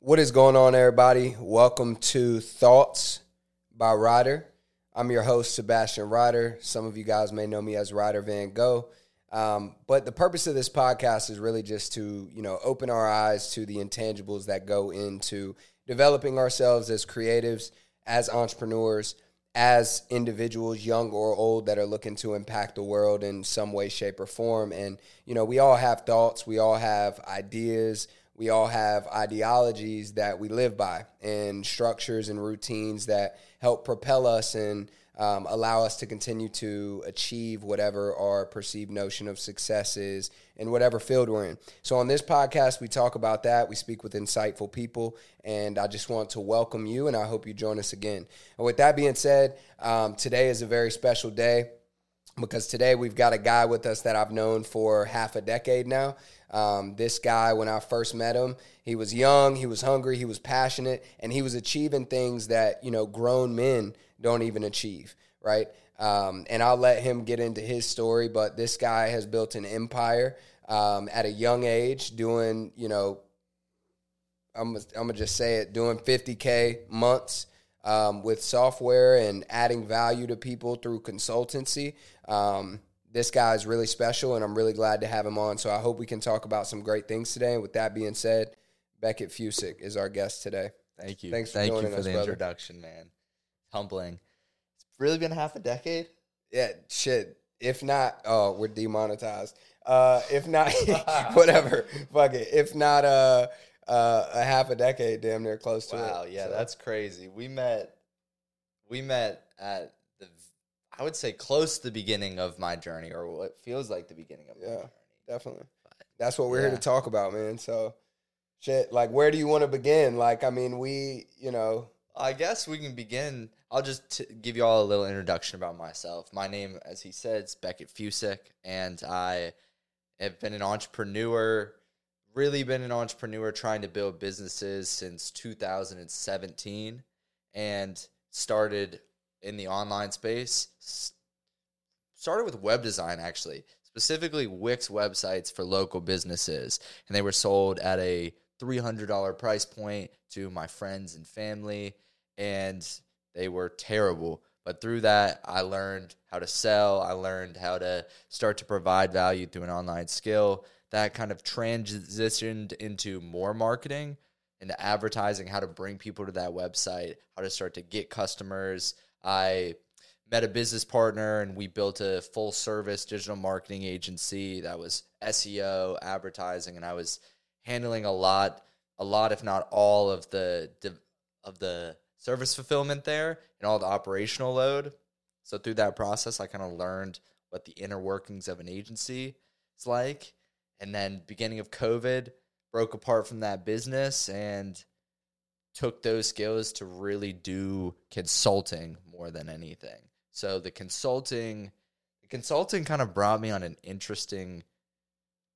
What is going on, everybody? Welcome to Thoughts by Ryder. I'm your host, Sebastian Ryder. Some of you guys may know me as Ryder Van Gogh. Um, but the purpose of this podcast is really just to, you know, open our eyes to the intangibles that go into developing ourselves as creatives, as entrepreneurs, as individuals, young or old, that are looking to impact the world in some way, shape, or form. And, you know, we all have thoughts, we all have ideas, we all have ideologies that we live by, and structures and routines that help propel us and um, allow us to continue to achieve whatever our perceived notion of success is in whatever field we're in. So, on this podcast, we talk about that. We speak with insightful people, and I just want to welcome you, and I hope you join us again. And with that being said, um, today is a very special day because today we've got a guy with us that I've known for half a decade now. Um, this guy, when I first met him, he was young, he was hungry, he was passionate, and he was achieving things that you know grown men don't even achieve, right? Um, and I'll let him get into his story, but this guy has built an empire um, at a young age, doing you know, I'm I'm gonna just say it, doing 50k months. Um, with software and adding value to people through consultancy. Um, this guy is really special, and I'm really glad to have him on. So I hope we can talk about some great things today. And with that being said, Becket Fusik is our guest today. Thank you. Thanks for Thank joining you for us, the brother. introduction, man. Humbling. It's really been half a decade. Yeah, shit. If not, oh, we're demonetized. Uh, if not, whatever. Fuck it. If not, uh, uh, a half a decade, damn near close to it. Wow, yeah, So, that's crazy. We met we met at I would say close to the beginning of my journey or what feels like the beginning of my Yeah. journey. definitely. That's what we're here to talk about, man. So, shit. Like, where do you want to begin? Like, I mean, we, you know, I guess we can begin. I'll just t- give you all a little introduction about myself. My name, as he said, is Becket Fusik, and I have been an entrepreneur, really been an entrepreneur trying to build businesses since 2017 and started in the online space. Started with web design, actually, specifically Wix websites for local businesses. And they were sold at a $300 price point to my friends and family and they were terrible. But through that, I learned how to sell. I learned how to start to provide value through an online skill. That kind of transitioned into more marketing, into advertising, how to bring people to that website, how to start to get customers. I met a business partner and we built a full service digital marketing agency that was SEO, advertising, and I was handling a lot, a lot, if not all of the of the service fulfillment there and all the operational load. So through that process, I kind of learned what the inner workings of an agency is like. And then beginning of COVID, broke apart from that business and took those skills to really do consulting more than anything. So the consulting the consulting kind of brought me on an interesting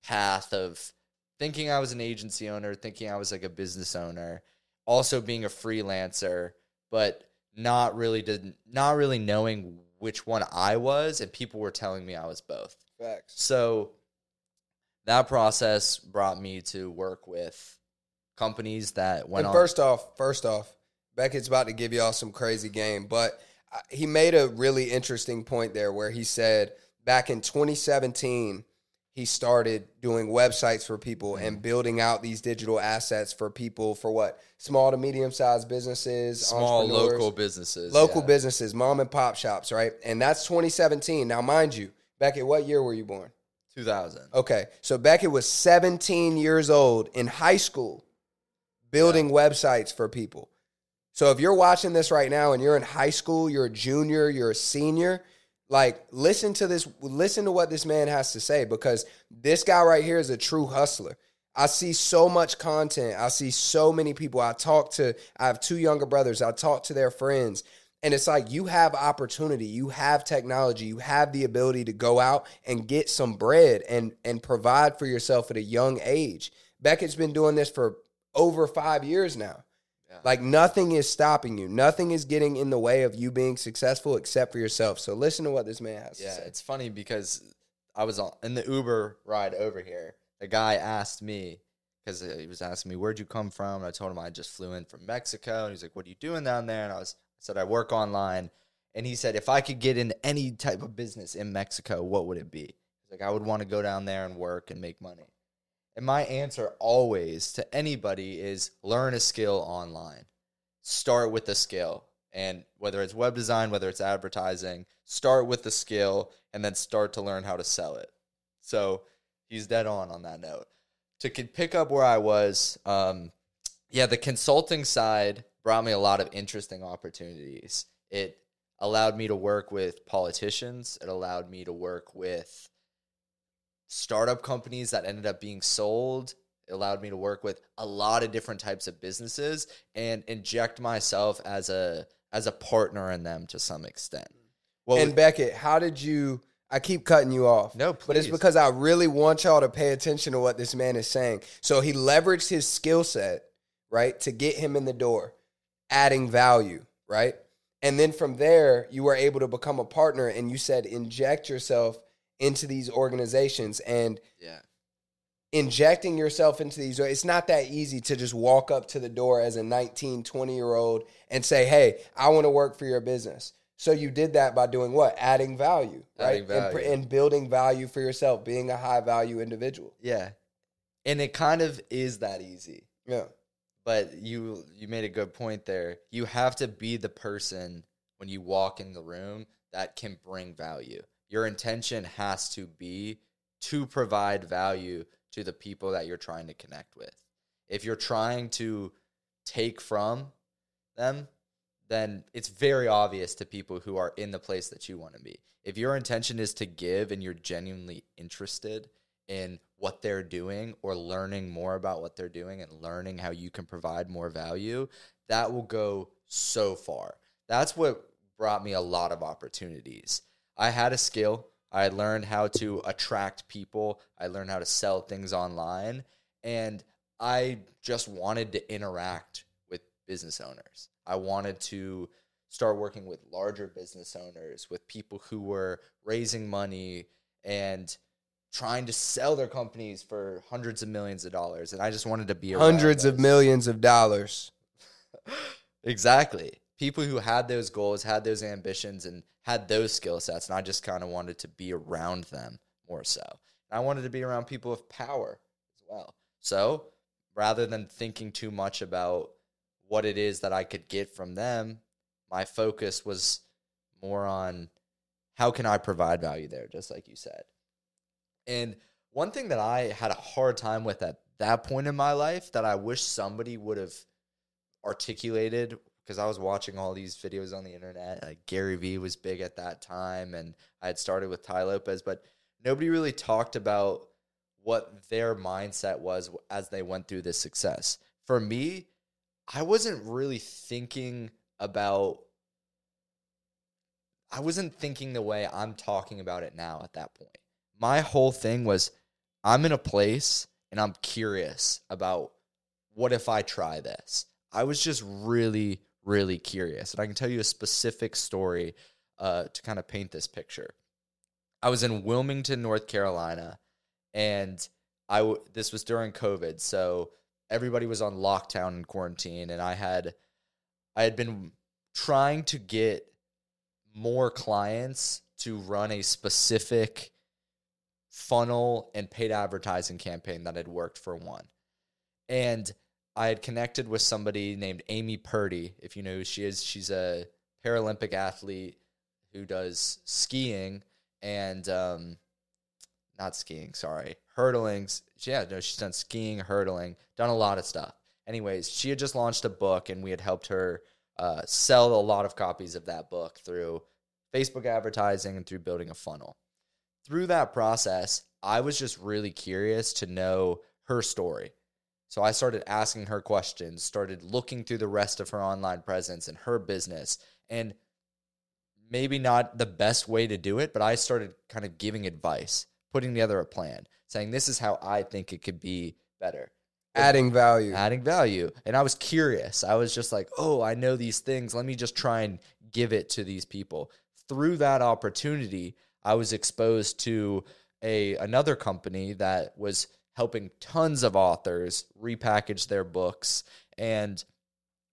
path of thinking I was an agency owner, thinking I was like a business owner, also being a freelancer, but not really did not really knowing which one I was and people were telling me I was both. facts. So that process brought me to work with companies that went And on first off, first off, Becket's about to give y'all some crazy game, but he made a really interesting point there where he said back in 2017 he started doing websites for people mm-hmm. and building out these digital assets for people for what small to medium sized businesses, small local businesses. local yeah. businesses, mom and pop shops, right? And that's 2017. Now, mind you, Becket, what year were you born? 2000. Okay, so Becket was 17 years old in high school building websites for people. So if you're watching this right now and you're in high school, you're a junior, you're a senior, like listen to this listen to what this man has to say because this guy right here is a true hustler. I see so much content. I see so many people. I talk to I have two younger brothers. I talk to their friends and it's like you have opportunity, you have technology, you have the ability to go out and get some bread and and provide for yourself at a young age. Becket's been doing this for over 5 years now. Yeah. Like nothing is stopping you. Nothing is getting in the way of you being successful except for yourself. So listen to what this man has Yeah, to say. it's funny because I was on, in the Uber ride over here. The guy asked me, because he was asking me where'd you come from. And I told him I just flew in from Mexico, and he's like, "What are you doing down there?" And I was I said I work online, and he said if I could get in any type of business in Mexico, what would it be? He's like, I would want to go down there and work and make money. And my answer always to anybody is learn a skill online. Start with the skill. And whether it's web design, whether it's advertising, start with the skill and then start to learn how to sell it. So he's dead on on that note. To pick up where I was, um, yeah, the consulting side brought me a lot of interesting opportunities. It allowed me to work with politicians, it allowed me to work with startup companies that ended up being sold. It allowed me to work with a lot of different types of businesses and inject myself as a as a partner in them to some extent. Well, and Becket, how did you? I keep cutting you off. No, please. But it's because I really want y'all to pay attention to what this man is saying. So he leveraged his skill set, right, to get him in the door, adding value, right? And then from there, you were able to become a partner and you said inject yourself into these organizations and yeah. injecting yourself into these it's not that easy to just walk up to the door as a 19 20 year old and say hey i want to work for your business. So you did that by doing what? Adding value adding right? Value. And, and building value for yourself being a high value individual. Yeah. And it kind of is that easy. Yeah. But you you made a good point there. You have to be the person when you walk in the room that can bring value your intention has to be to provide value to the people that you're trying to connect with. If you're trying to take from them, then it's very obvious to people who are in the place that you want to be. If your intention is to give and you're genuinely interested in what they're doing or learning more about what they're doing and learning how you can provide more value, that will go so far. That's what brought me a lot of opportunities I had a skill. I learned how to attract people. I learned how to sell things online. And I just wanted to interact with business owners. I wanted to start working with larger business owners, with people who were raising money and trying to sell their companies for hundreds of millions of dollars. And I just wanted to be hundreds of millions of dollars. exactly. People who had those goals, had those ambitions, and had those skill sets, and I just kind of wanted to be around them more so. And I wanted to be around people of power as well. So rather than thinking too much about what it is that I could get from them, my focus was more on how can I provide value there, just like you said. And one thing that I had a hard time with at that point in my life that I wish somebody would have articulated because I was watching all these videos on the internet. Like Gary Vee was big at that time, and I had started with Tai Lopez, but nobody really talked about what their mindset was as they went through this success. For me, I wasn't really thinking about I wasn't thinking the way I'm talking about it now at that point. My whole thing was I'm in a place and I'm curious about what if I try this? I was just really really curious. And I can tell you a specific story uh, to kind of paint this picture. I was in Wilmington, North Carolina, and I w- this was during COVID, so everybody was on lockdown and quarantine, and I had I had been trying to get more clients to run a specific funnel and paid advertising campaign that had worked for one. And I had connected with somebody named Amy Purdy. If you know who she is, she's a Paralympic athlete who does skiing and um, not skiing, sorry, hurdling. Yeah, no, she's done skiing, hurdling, done a lot of stuff. Anyways, she had just launched a book, and we had helped her uh, sell a lot of copies of that book through Facebook advertising and through building a funnel. Through that process, I was just really curious to know her story so I started asking her questions, started looking through the rest of her online presence and her business. And maybe not the best way to do it, but I started kind of giving advice, putting together a plan, saying, This is how I think it could be better. Adding value. Adding value. And I was curious. I was just like, Oh, I know these things. Let me just try and give it to these people. Through that opportunity, I was exposed to a another company that was helping tons of authors repackage their books and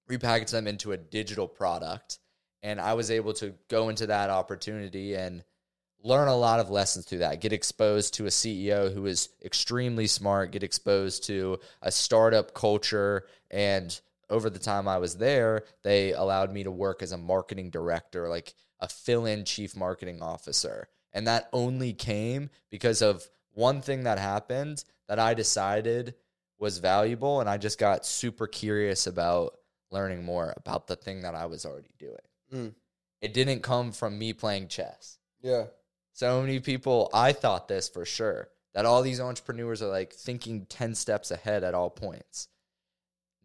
repackage them into a digital product. And I was able to go into that opportunity and learn a lot of lessons through that. Get exposed to a CEO who is extremely smart, get exposed to a startup culture. And over the time I was there, they allowed me to work as a marketing director, like a fill in chief marketing officer. And that only came because of one thing that happened that I decided was valuable. And I just got super curious about learning more about the thing that I was already doing. Mm. It didn't come from me playing chess. Yeah. So many people, I thought this for sure, that all these entrepreneurs are like thinking 10 steps ahead at all points.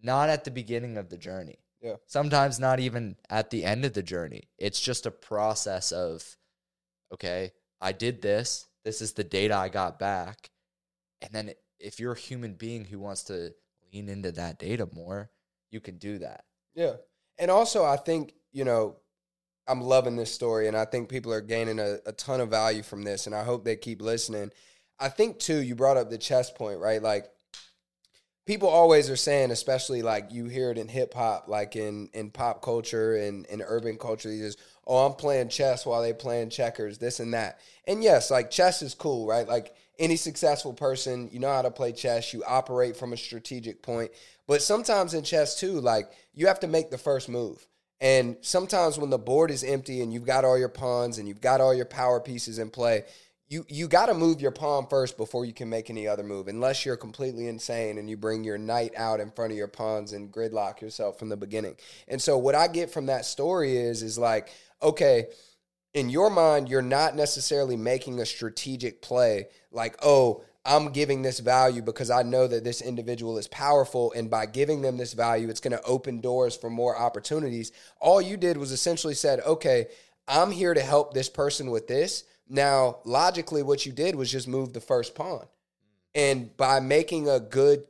Not at the beginning of the journey. Yeah. Sometimes not even at the end of the journey. It's just a process of, okay, I did this. This is the data I got back. And then if you're a human being who wants to lean into that data more, you can do that. Yeah. And also, I think, you know, I'm loving this story and I think people are gaining a, a ton of value from this and I hope they keep listening. I think, too, you brought up the chess point, right? Like, people always are saying, especially like you hear it in hip hop, like in, in pop culture and in urban culture, these is, oh, I'm playing chess while they playing checkers, this and that. And yes, like chess is cool, right? Like any successful person, you know how to play chess, you operate from a strategic point. But sometimes in chess too, like you have to make the first move. And sometimes when the board is empty and you've got all your pawns and you've got all your power pieces in play, you you got to move your pawn first before you can make any other move unless you're completely insane and you bring your knight out in front of your pawns and gridlock yourself from the beginning. And so what I get from that story is is like okay, in your mind you're not necessarily making a strategic play like oh, I'm giving this value because I know that this individual is powerful. And by giving them this value, it's going to open doors for more opportunities. All you did was essentially said, okay, I'm here to help this person with this. Now, logically, what you did was just move the first pawn. And by making a good,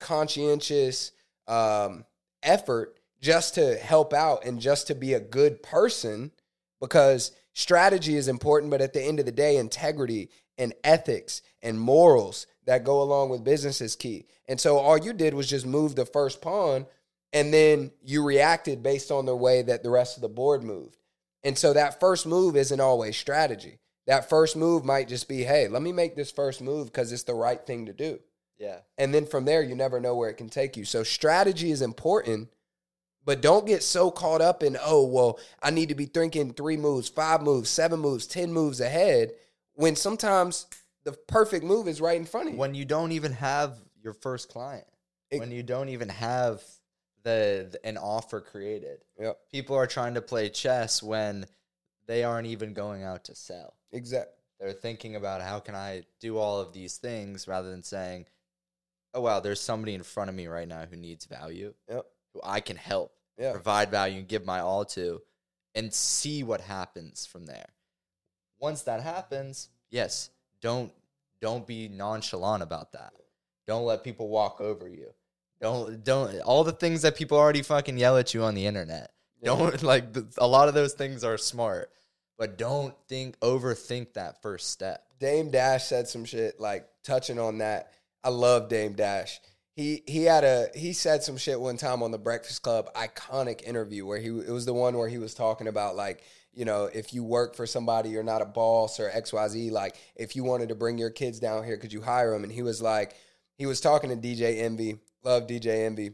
conscientious um, effort just to help out and just to be a good person, because strategy is important, but at the end of the day, integrity and ethics and morals that go along with business is key. And so all you did was just move the first pawn and then you reacted based on the way that the rest of the board moved. And so that first move isn't always strategy. That first move might just be, hey, let me make this first move because it's the right thing to do. Yeah. And then from there, you never know where it can take you. So strategy is important, but don't get so caught up in, oh, well, I need to be thinking three moves, five moves, seven moves, 10 moves ahead when sometimes the perfect move is right in front of you. When you don't even have your first client, It- when you don't even have the, the an offer created. Yep. People are trying to play chess when they aren't even going out to sell. Exactly. They're thinking about how can I do all of these things rather than saying, "Oh wow, there's somebody in front of me right now who needs value, Yep. I can help, Yeah. provide value, and give my all to, and see what happens from there." Once that happens, yes, don't don't be nonchalant about that. Don't let people walk over you. Don't don't all the things that people already fucking yell at you on the internet. Don't like a lot of those things are smart, but don't think overthink that first step. Dame Dash said some shit like touching on that. I love Dame Dash. He he had a he said some shit one time on the Breakfast Club iconic interview where he it was the one where he was talking about like you know if you work for somebody you're not a boss or XYZ like if you wanted to bring your kids down here could you hire them and he was like he was talking to DJ Envy love DJ Envy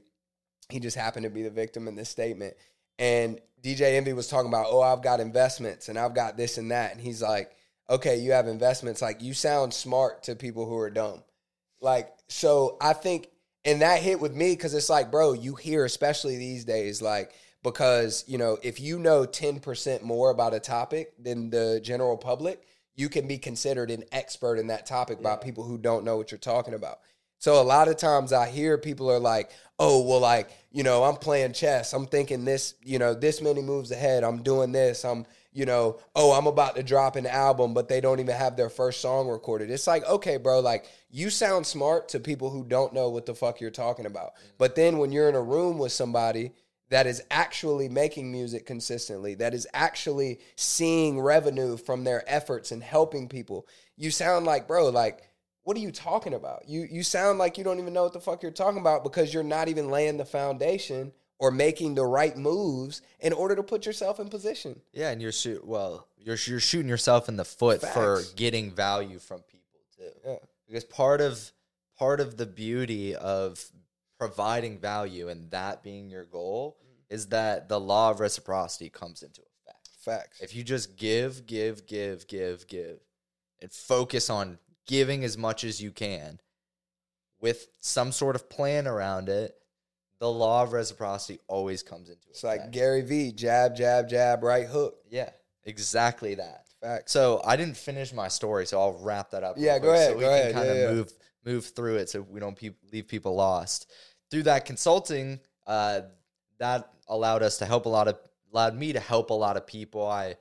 he just happened to be the victim in this statement and DJ Envy was talking about oh I've got investments and I've got this and that and he's like okay, you have investments. Like you sound smart to people who are dumb. Like, so I think, and that hit with me because it's like, bro, you hear, especially these days, like, because, you know, if you know 10% more about a topic than the general public, you can be considered an expert in that topic by people who don't know what you're talking about. So a lot of times I hear people are like, "Oh, well like, you know, I'm playing chess. I'm thinking this, you know, this many moves ahead. I'm doing this. I'm, you know, oh, I'm about to drop an album, but they don't even have their first song recorded." It's like, "Okay, bro, like you sound smart to people who don't know what the fuck you're talking about." Mm-hmm. But then when you're in a room with somebody that is actually making music consistently, that is actually seeing revenue from their efforts and helping people, you sound like, bro, like what are you talking about? You you sound like you don't even know what the fuck you're talking about because you're not even laying the foundation or making the right moves in order to put yourself in position. Yeah, and you're shoot well, you're you're shooting yourself in the foot for getting value from people too. Yeah. Because part of part of the beauty of providing value and that being your goal Mm-hmm. is that the law of reciprocity comes into effect. Facts. If you just give, give, give, give, give, and focus on giving as much as you can with some sort of plan around it, the law of reciprocity always comes into it. It's like. Gary Vee, jab, jab, jab, right hook. yeah, exactly that. Facts. So I didn't finish my story, so I'll wrap that up. Yeah, go quick ahead, So we go can ahead. kind Yeah, of yeah. move move through it, so we don't pe- leave people lost. Through that consulting, uh, that allowed us to help a lot of allowed me to help a lot of people. I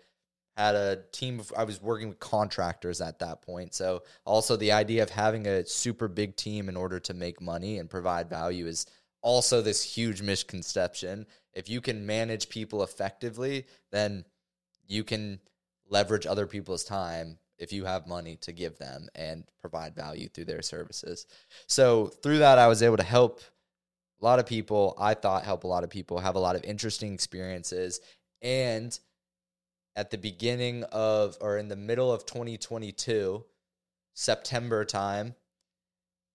had a team of I was working with contractors at that point. So also the idea of having a super big team in order to make money and provide value is also this huge misconception. If you can manage people effectively, then you can leverage other people's time if you have money to give them and provide value through their services. So through that I was able to help a lot of people, I thought help a lot of people have a lot of interesting experiences and at the beginning of or in the middle of 2022 September time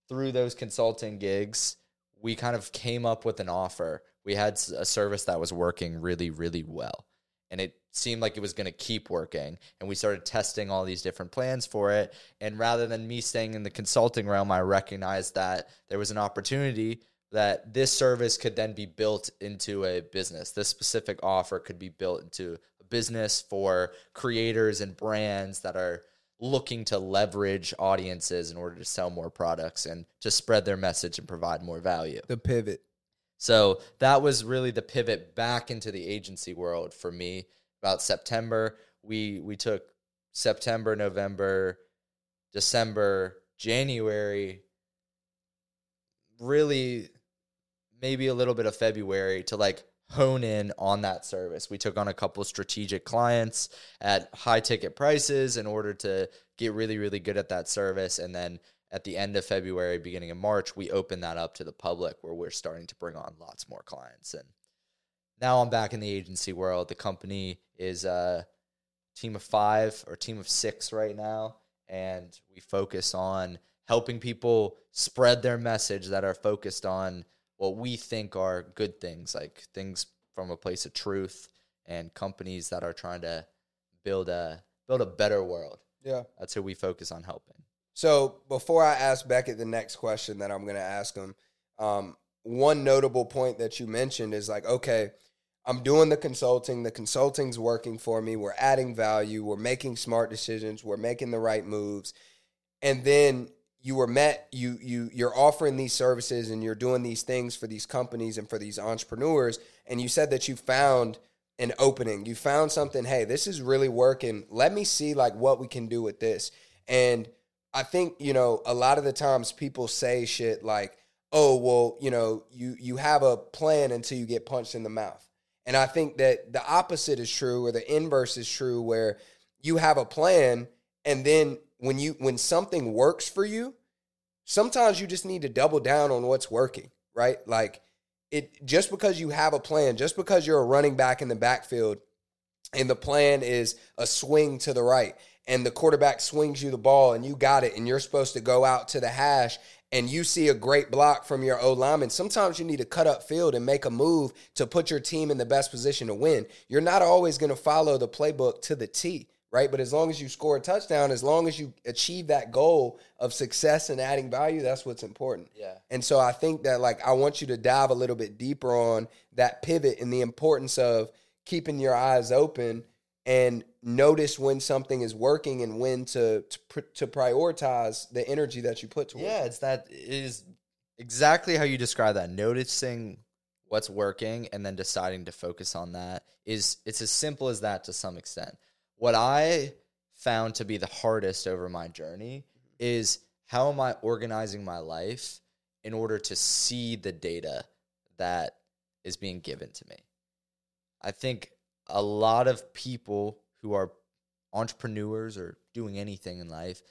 through those consulting gigs we kind of came up with an offer. We had a service that was working really really well and it seemed like it was going to keep working and we started testing all these different plans for it and rather than me staying in the consulting realm i recognized that there was an opportunity that this service could then be built into a business. This specific offer could be built into a business for creators and brands that are looking to leverage audiences in order to sell more products and to spread their message and provide more value the pivot. so that was really the pivot back into the agency world for me. About September, we we took September, November, December, January, really maybe a little bit of February to like hone in on that service. We took on a couple strategic clients at high ticket prices in order to get really really good at that service and then at the end of February, beginning of March, we opened that up to the public where we're starting to bring on lots more clients. And now I'm back in the agency world. The company is a team of five or team of six right now. And we focus on helping people spread their message that are focused on what we think are good things, like things from a place of truth and companies that are trying to build a build a better world. Yeah. That's who we focus on helping. So before I ask Becket the next question that I'm going to ask him, um, one notable point that you mentioned is like, okay, I'm doing the consulting. The consulting's working for me. We're adding value. We're making smart decisions. We're making the right moves. And then you were met. You you you're offering these services and you're doing these things for these companies and for these entrepreneurs. And you said that you found an opening. You found something. Hey, this is really working. Let me see like what we can do with this. And I think, you know, a lot of the times people say shit like, "Oh, well, you know, you you have a plan until you get punched in the mouth." And I think that the opposite is true or the inverse is true where you have a plan and then when you when something works for you, sometimes you just need to double down on what's working, right? Like it just because you have a plan, just because you're a running back in the backfield and the plan is a swing to the right and the quarterback swings you the ball and you got it and you're supposed to go out to the hash and you see a great block from your O lineman, sometimes you need to cut up field and make a move to put your team in the best position to win. You're not always going to follow the playbook to the T, right? But as long as you score a touchdown, as long as you achieve that goal of success and adding value, that's what's important. Yeah. And so I think that like I want you to dive a little bit deeper on that pivot and the importance of keeping your eyes open and notice when something is working and when to to, to prioritize the energy that you put towards. Yeah, it's that it is exactly how you describe that. Noticing what's working and then deciding to focus on that is it's as simple as that to some extent. What I found to be the hardest over my journey is how am I organizing my life in order to see the data that is being given to me. I think a lot of people who are entrepreneurs or doing anything in life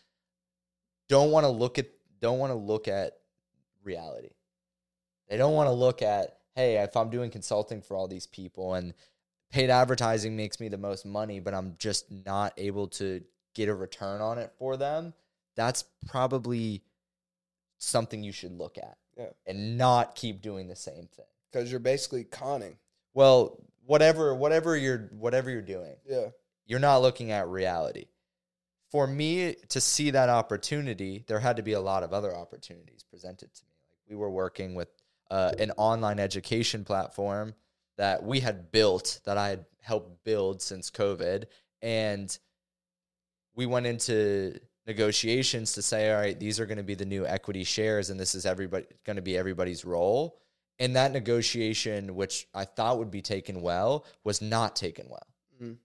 don't want to look at don't want to look at reality. They don't want to look at, hey, if I'm doing consulting for all these people and paid advertising makes me the most money, but I'm just not able to get a return on it for them, that's probably something you should look at Yeah. and not keep doing the same thing. Because you're basically conning. Well, whatever whatever you're whatever you're doing, Yeah. you're not looking at reality. For me to see that opportunity, there had to be a lot of other opportunities presented to me. Like we were working with uh, an online education platform that we had built, that I had helped build since COVID, and we went into negotiations to say, all right, these are going to be the new equity shares, and this is everybody going to be everybody's role. And that negotiation, which I thought would be taken well, was not taken well Mhm.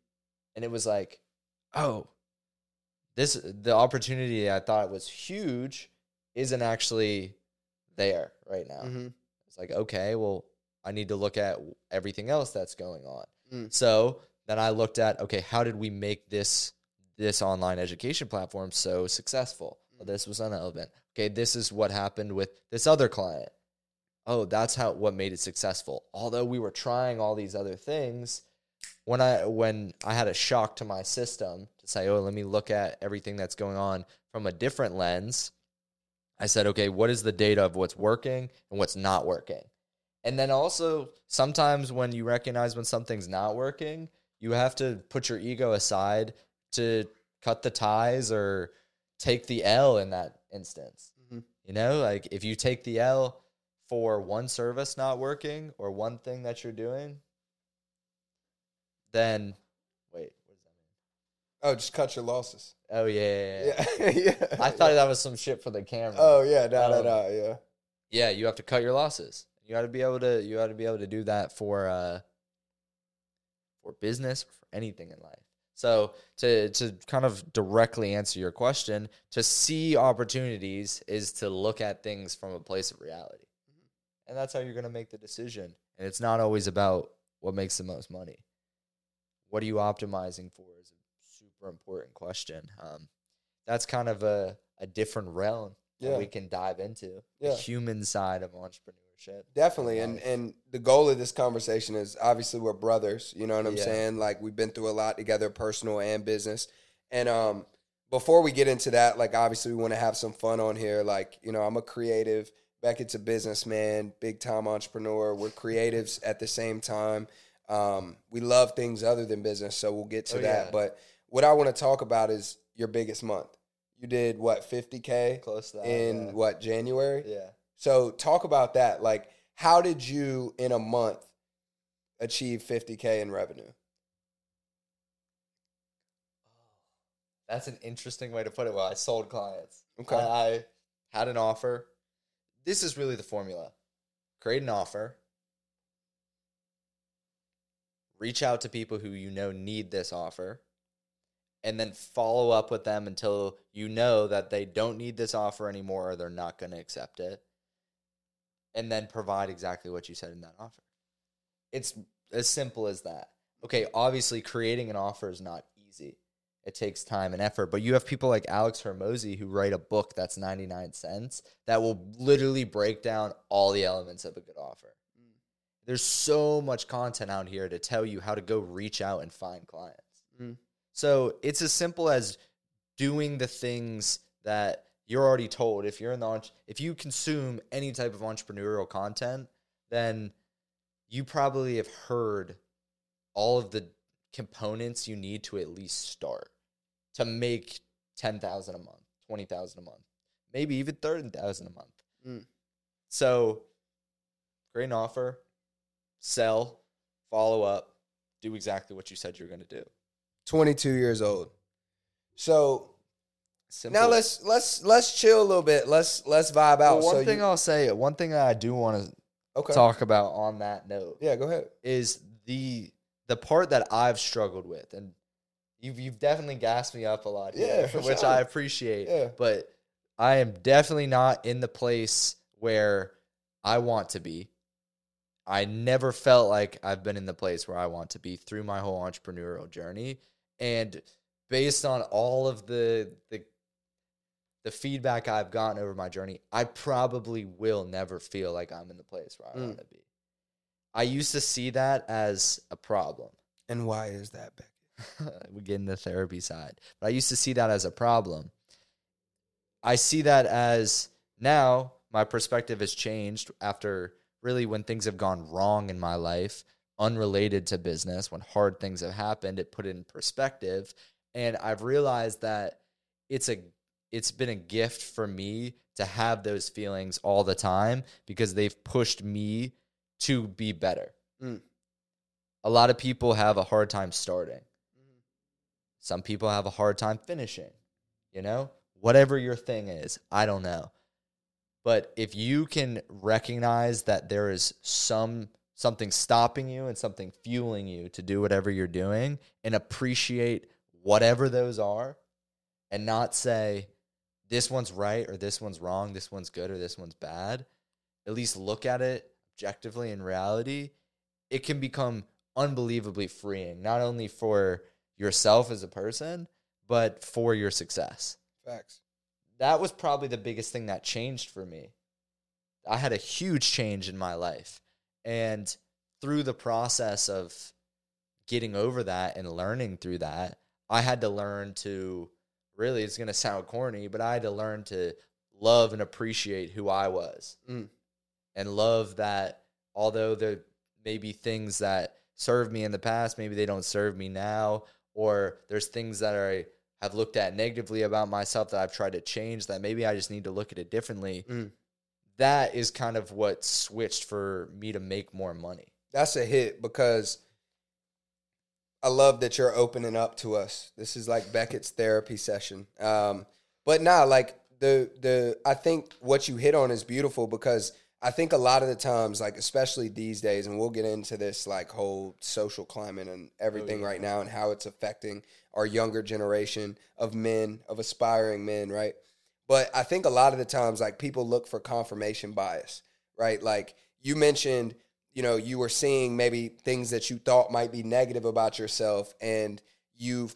and it was like, oh, this the opportunity I thought was huge isn't actually there right now. Mm-hmm. It's like, okay, well, I need to look at everything else that's going on. Mm. So then I looked at, okay, how did we make this this online education platform so successful? Well, this was unrelevant. Okay, this is what happened with this other client. Oh, that's how what made it successful. Although we were trying all these other things, when I when I had a shock to my system to say, oh, let me look at everything that's going on from a different lens. I said, okay, what is the data of what's working and what's not working? And then also, sometimes when you recognize when something's not working, you have to put your ego aside to cut the ties or take the L in that instance. Mhm. You know, like if you take the L for one service not working or one thing that you're doing, then wait, what does that mean? Oh, just cut your losses. Oh yeah, yeah, yeah. Yeah. yeah. I thought that was some shit for the camera. Oh yeah, no, no, Um, no, yeah. yeah, you have to cut your losses. You got to be able to. You got to be able to do that for uh for business, or for anything in life. So to to kind of directly answer your question, to see opportunities is to look at things from a place of reality, and that's how you're going to make the decision. And it's not always about what makes the most money. What are you optimizing for is a super important question. Um, that's kind of a, a different realm that Yeah. we can dive into Yeah. the human side of entrepreneurship. Definitely. And and the goal of this conversation is obviously we're brothers, you know what I'm Yeah. saying? Like we've been through a lot together, personal and business. And um before we get into that, like obviously we want to have some fun on here. Like, you know, I'm a creative, Becket's a businessman, big time entrepreneur. We're creatives at the same time. Um, we love things other than business, so we'll get to Oh, that. yeah. But what I want to talk about is your biggest month. You did what, 50K Close to that. in yeah. what, January? yeah. So talk about that. Like, how did you in a month achieve 50k in revenue? Oh, that's an interesting way to put it. Well, I sold clients. Okay. I, I had an offer. This is really the formula. Create an offer. Reach out to people who you know need this offer. And then follow up with them until you know that they don't need this offer anymore or they're not going to accept it. And then provide exactly what you said in that offer. It's as simple as that. Okay, obviously, creating an offer is not easy it takes time and effort. But you have people like Alex Hormozi who write a book that's 99 cents that will literally break down all the elements of a good offer. There's so much content out here to tell you how to go reach out and find clients. Mm. So it's as simple as doing the things that you're already told. If you're in the if you consume any type of entrepreneurial content, then you probably have heard all of the components you need to at least start to make 10,000 a month, 20,000 a month, maybe even 30,000 a month. Mm. So, great offer, sell, follow up, do exactly what you said you're going to do. 22 years old. So Simple. now let's let's let's chill a little bit. Let's let's vibe Well, out. one so thing you, I'll say, one thing I do want to okay. talk about on that note Yeah, go ahead. is the the part that I've struggled with, and you've you've definitely gassed me up a lot, here, Yeah, for which sure. I appreciate. Yeah. But I am definitely not in the place where I want to be. I never felt like I've been in the place where I want to be through my whole entrepreneurial journey, and based on all of the the the feedback I've gotten over my journey, I probably will never feel like I'm in the place where I Mm. want to be. I used to see that as a problem. And why is that, Becky? we get in the therapy side. But I used to see that as a problem. I see that as now my perspective has changed after really when things have gone wrong in my life, unrelated to business, when hard things have happened, it put it in perspective. And I've realized that it's a it's been a gift for me to have those feelings all the time because they've pushed me to be better. Mm. A lot of people have a hard time starting. Some people have a hard time finishing, you know? Whatever your thing is, I don't know. But if you can recognize that there is some something stopping you and something fueling you to do whatever you're doing and appreciate whatever those are and not say this one's right or this one's wrong, this one's good or this one's bad, at least look at it objectively in reality, it can become unbelievably freeing, not only for yourself as a person, but for your success. Facts. That was probably the biggest thing that changed for me. I had a huge change in my life. And through the process of getting over that and learning through that, I had to learn to really, it's going to sound corny, but I had to learn to love and appreciate who I was Mm. and love that although there may be things that served me in the past, maybe they don't serve me now, or there's things that I have looked at negatively about myself that I've tried to change that maybe I just need to look at it differently. Mm. That is kind of what switched for me to make more money. That's a hit because I love that you're opening up to us. This is like Becket's therapy session. Um, but nah, like the the I think what you hit on is beautiful because I think a lot of the times, like especially these days, and we'll get into this like whole social climate and everything yeah. right now and how it's affecting our younger generation of men, of aspiring men, right? But I think a lot of the times, like people look for confirmation bias, right? Like you mentioned, you know, you were seeing maybe things that you thought might be negative about yourself, and you've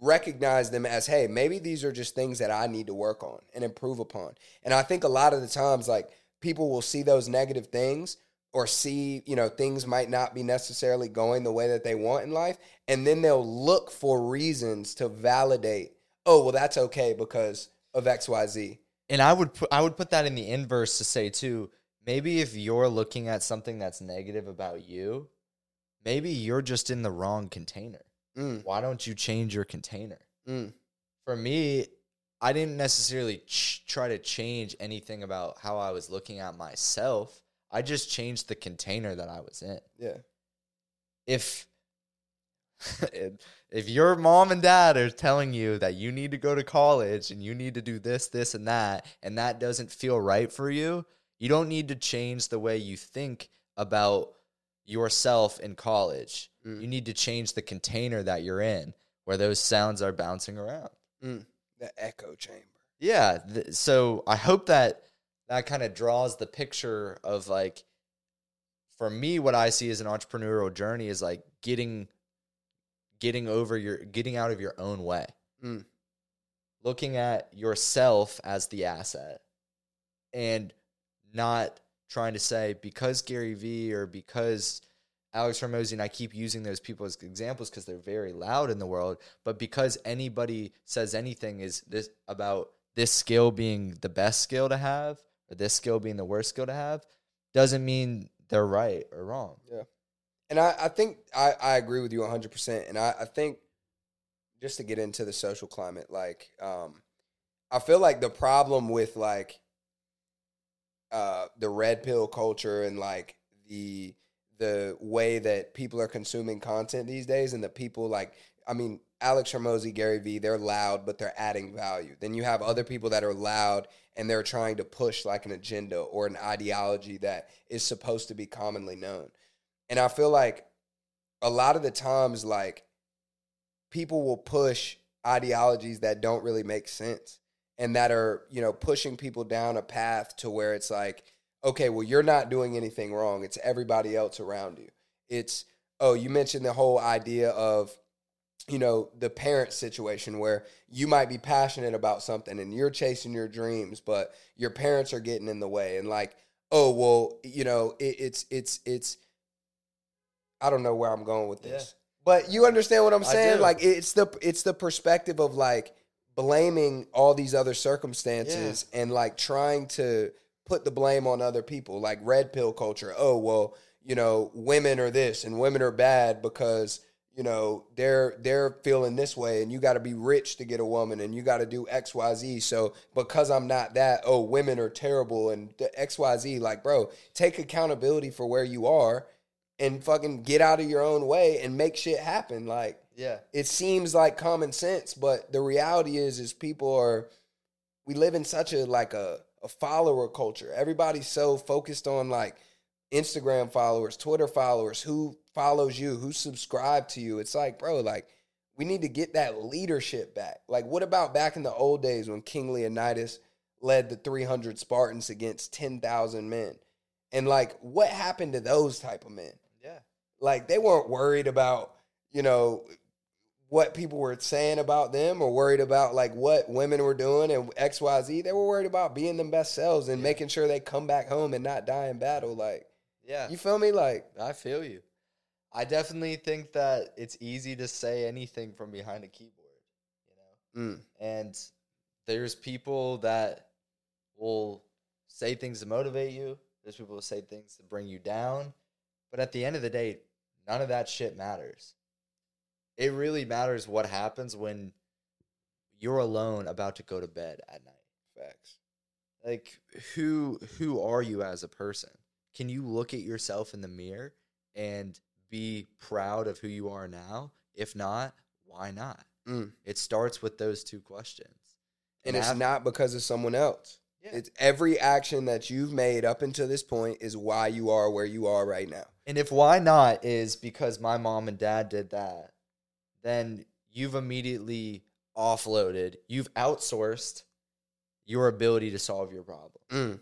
recognized them as, hey, maybe these are just things that I need to work on and improve upon. And I think a lot of the times, like people will see those negative things or see, you know, things might not be necessarily going the way that they want in life. And then they'll look for reasons to validate, oh, well, that's okay because of XYZ. And I would put I would put that in the inverse to say too, maybe if you're looking at something that's negative about you, maybe you're just in the wrong container. Mm, Why don't you change your container? mm, for me, I didn't necessarily ch- try to change anything about how I was looking at myself. I just changed the container that I was in. yeah. If if your mom and dad are telling you that you need to go to college and you need to do this, this, and that, and that doesn't feel right for you, you don't need to change the way you think about yourself in college. Mm. You need to change the container that you're in where those sounds are bouncing around. Mm. The echo chamber. Yeah. Th- so I hope that that kind of draws the picture of like, for me, what I see as an entrepreneurial journey is like getting, getting over your, getting out of your own way, Mm. looking at yourself as the asset, and not trying to say because Gary Vee or because Alex Hormozi, and I keep using those people as examples because they're very loud in the world. But because anybody says anything is this about this skill being the best skill to have or this skill being the worst skill to have, doesn't mean they're right or wrong. Yeah. And I, I think I, I agree with you 100%. And I, I think just to get into the social climate, like, um, I feel like the problem with like uh, the red pill culture and like the the way that people are consuming content these days and the people like I mean Alex Hormozi, Gary Vee, they're loud but they're adding value. Then you have other people that are loud and they're trying to push like an agenda or an ideology that is supposed to be commonly known. And I feel like a lot of the times like people will push ideologies that don't really make sense and that are, you know, pushing people down a path to where it's like, okay, well, you're not doing anything wrong. It's everybody else around you. It's, oh, you mentioned the whole idea of you know, the parent situation where you might be passionate about something and you're chasing your dreams, but your parents are getting in the way and like, oh, well, you know, it, it's, it's, it's, I don't know where I'm going with this, but you understand what I'm saying? Like it's the, it's the perspective of like blaming all these other circumstances and like trying to put the blame on other people, like red pill culture. Oh, well, you know, women are this and women are bad because you know they're they're feeling this way and you got to be rich to get a woman and you got to do xyz so because i'm not that oh women are terrible and the xyz like bro take accountability for where you are and fucking get out of your own way and make shit happen. Like Yeah. it seems like common sense, but the reality is is people are we live in such a like a, a follower culture. Everybody's so focused on like Instagram followers, Twitter followers, who follows you, who subscribed to you. It's like, bro, like we need to get that leadership back. Like what about back in the old days when King Leonidas led the 300 Spartans against 10,000 men? And like what happened to those type of men? Yeah. like they weren't worried about you know what people were saying about them or worried about like what women were doing and xyz they were worried about being the best selves and Yeah. making sure they come back home and not die in battle like Yeah. you feel me like I feel you. I definitely think that it's easy to say anything from behind a keyboard, you know. mm, And there's people that will say things to motivate you. There's people who say things to bring you down. But at the end of the day, none of that shit matters. It really matters what happens when you're alone about to go to bed at night. facts Like who who are you as a person? Can you look at yourself in the mirror and be proud of who you are now? If not, why not? Mm. It starts with those two questions. and it's af- not because of someone else Yeah. it's every action that you've made up until this point is why you are where you are right now And if why not is because my mom and dad did that, then you've immediately offloaded, you've outsourced your ability to solve your problem. Mm.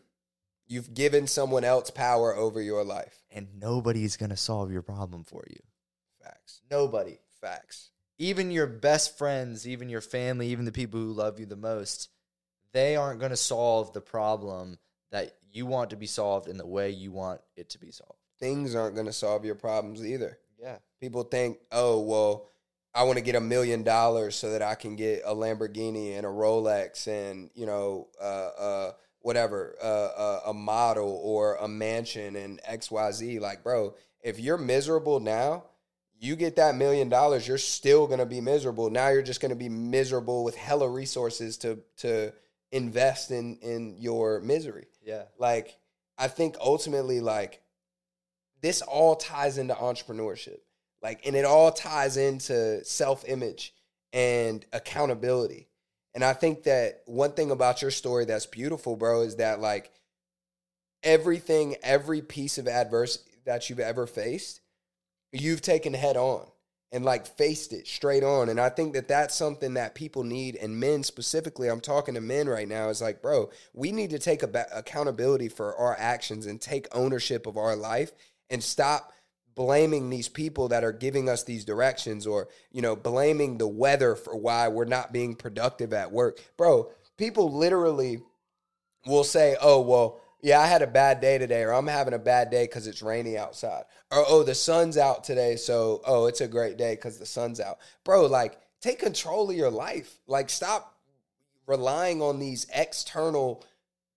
you've given someone else power over your life And nobody's going to solve your problem for you. facts Nobody. facts Even your best friends, even your family, even the people who love you the most, they aren't going to solve the problem that you want to be solved in the way you want it to be solved. things aren't going to solve your problems either Yeah. people think, oh, well, I want to get a million dollars so that I can get a Lamborghini and a Rolex and, you know, uh, uh, whatever, uh, uh, a model or a mansion and XYZ. Like, bro, if you're miserable now, you get that million dollars, you're still going to be miserable. Now you're just going to be miserable with hella resources to, to invest in, in your misery Yeah. like i think ultimately like this all ties into entrepreneurship like and it all ties into self-image and accountability. And i think that one thing about your story that's beautiful bro is that like everything every piece of adversity that you've ever faced you've taken head on and like faced it straight on. And i think that that's something that people need and men specifically. I'm talking to men right now. Is like bro we need to take a accountability for our actions and take ownership of our life and stop blaming these people that are giving us these directions or you know blaming the weather for why we're not being productive at work bro people literally will say oh well yeah, I had a bad day today, or I'm having a bad day because it's rainy outside. Or, oh, the sun's out today, so, oh, it's a great day because the sun's out. Bro, like, take control of your life. Like, stop relying on these external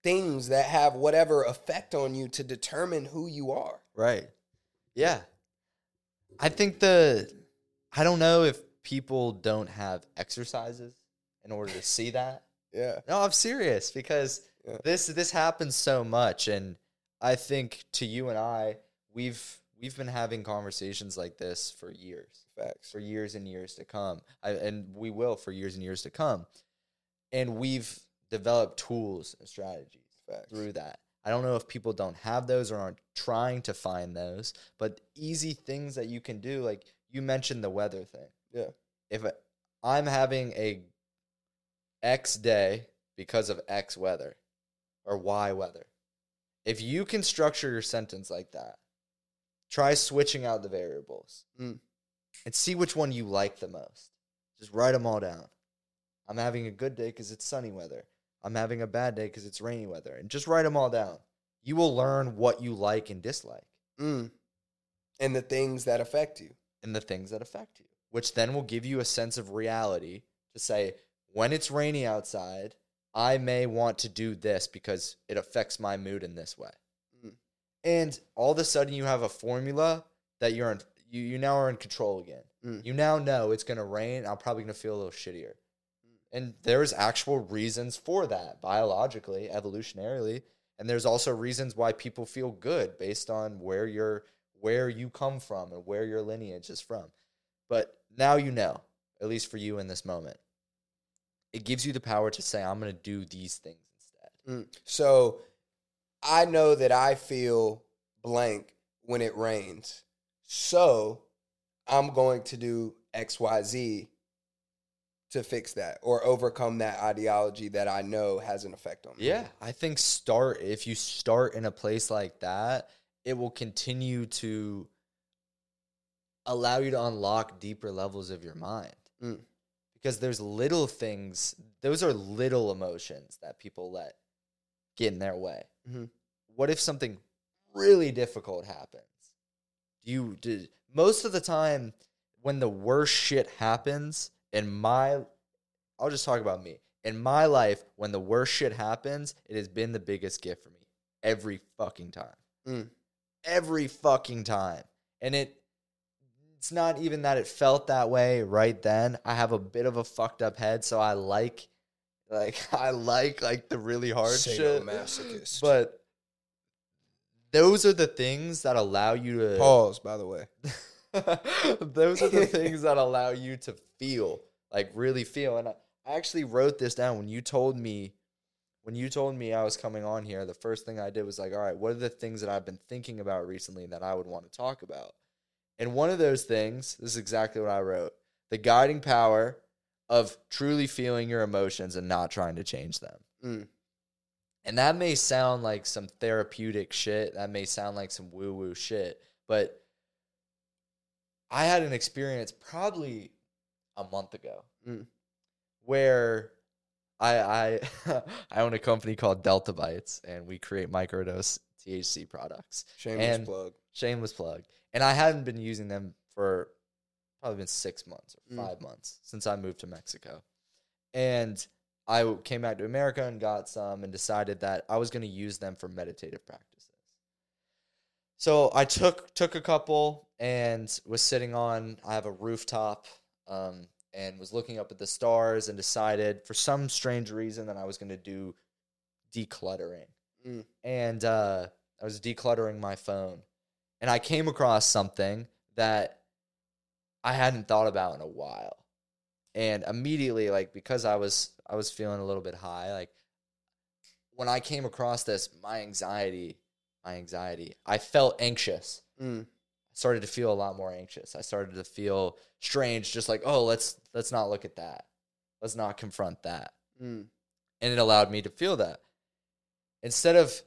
things that have whatever effect on you to determine who you are. Right. Yeah. I think the I don't know if people don't have exercises in order to see that. Yeah. No, I'm serious because Yeah. this this happens so much and I think to you and I we've we've been having conversations like this for years. Facts. For years and years to come. I, and we will for years and years to come. And we've developed tools and strategies Facts. through that. I don't know if people don't have those or aren't trying to find those, but easy things that you can do. Like you mentioned the weather thing. Yeah. If I'm having a X day because of X weather or Y weather, if you can structure your sentence like that, try switching out the variables Mm. and see which one you like the most. Just write them all down. I'm having a good day because it's sunny weather. I'm having a bad day because it's rainy weather. And just write them all down. You will learn what you like and dislike Mm. And the things that affect you. and the things that affect you, which then will give you a sense of reality to say, when it's rainy outside, I may want to do this because it affects my mood in this way. Mm. And all of a sudden, you have a formula that you're in, you, you now are in control again. Mm. You now know it's going to rain. I'm probably going to feel a little shittier. And there's actual reasons for that biologically, evolutionarily. And there's also reasons why people feel good based on where you're where you come from and where your lineage is from. But now you know, at least for you in this moment. It gives you the power to say, I'm gonna do these things instead. Mm. So I know that I feel blank when it rains. So I'm going to do XYZ to fix that or overcome that ideology that I know has an effect on me. Yeah, I think start if you start in a place like that, it will continue to allow you to unlock deeper levels of your mind. Mm. Because there's little things, those are little emotions that people let get in their way. Mhm. What if something really difficult happens? Do you did most of the time when the worst shit happens in my I'll just talk about me. In my life, when the worst shit happens, it has been the biggest gift for me. Every fucking time. Mm. Every fucking time. And it it's not even that it felt that way right then. I have a bit of a fucked up head, so I like like I like like the really hard shit. Sadomasochist. But those are the things that allow you to Pause, by the way. those are the things that allow you to feel like really feel and I, I actually wrote this down when you told me when you told me I was coming on here the first thing I did was like all right what are the things that I've been thinking about recently that I would want to talk about and one of those things this is exactly what I wrote the guiding power of truly feeling your emotions and not trying to change them Mm. and that may sound like some therapeutic shit. That may sound like some woo woo shit. But I had an experience probably a month ago Mm. where I I I own a company called Delta Bites and we create microdose THC products. Shameless And- plug. Shameless plug. And I hadn't been using them for probably been six months or Mm. five months since I moved to Mexico. And I came back to America and got some and decided that I was going to use them for meditative practices. So I took took a couple and was sitting on I have a rooftop um, and was looking up at the stars and decided for some strange reason that I was going to do decluttering. Mm. And uh, I was decluttering my phone and I came across something that I hadn't thought about in a while. And immediately like because I was I was feeling a little bit high like when I came across this my anxiety my anxiety I felt anxious Mm. started to feel a lot more anxious. I started to feel strange, just like, oh, let's let's not look at that. Let's not confront that. Mm. And it allowed me to feel that. Instead of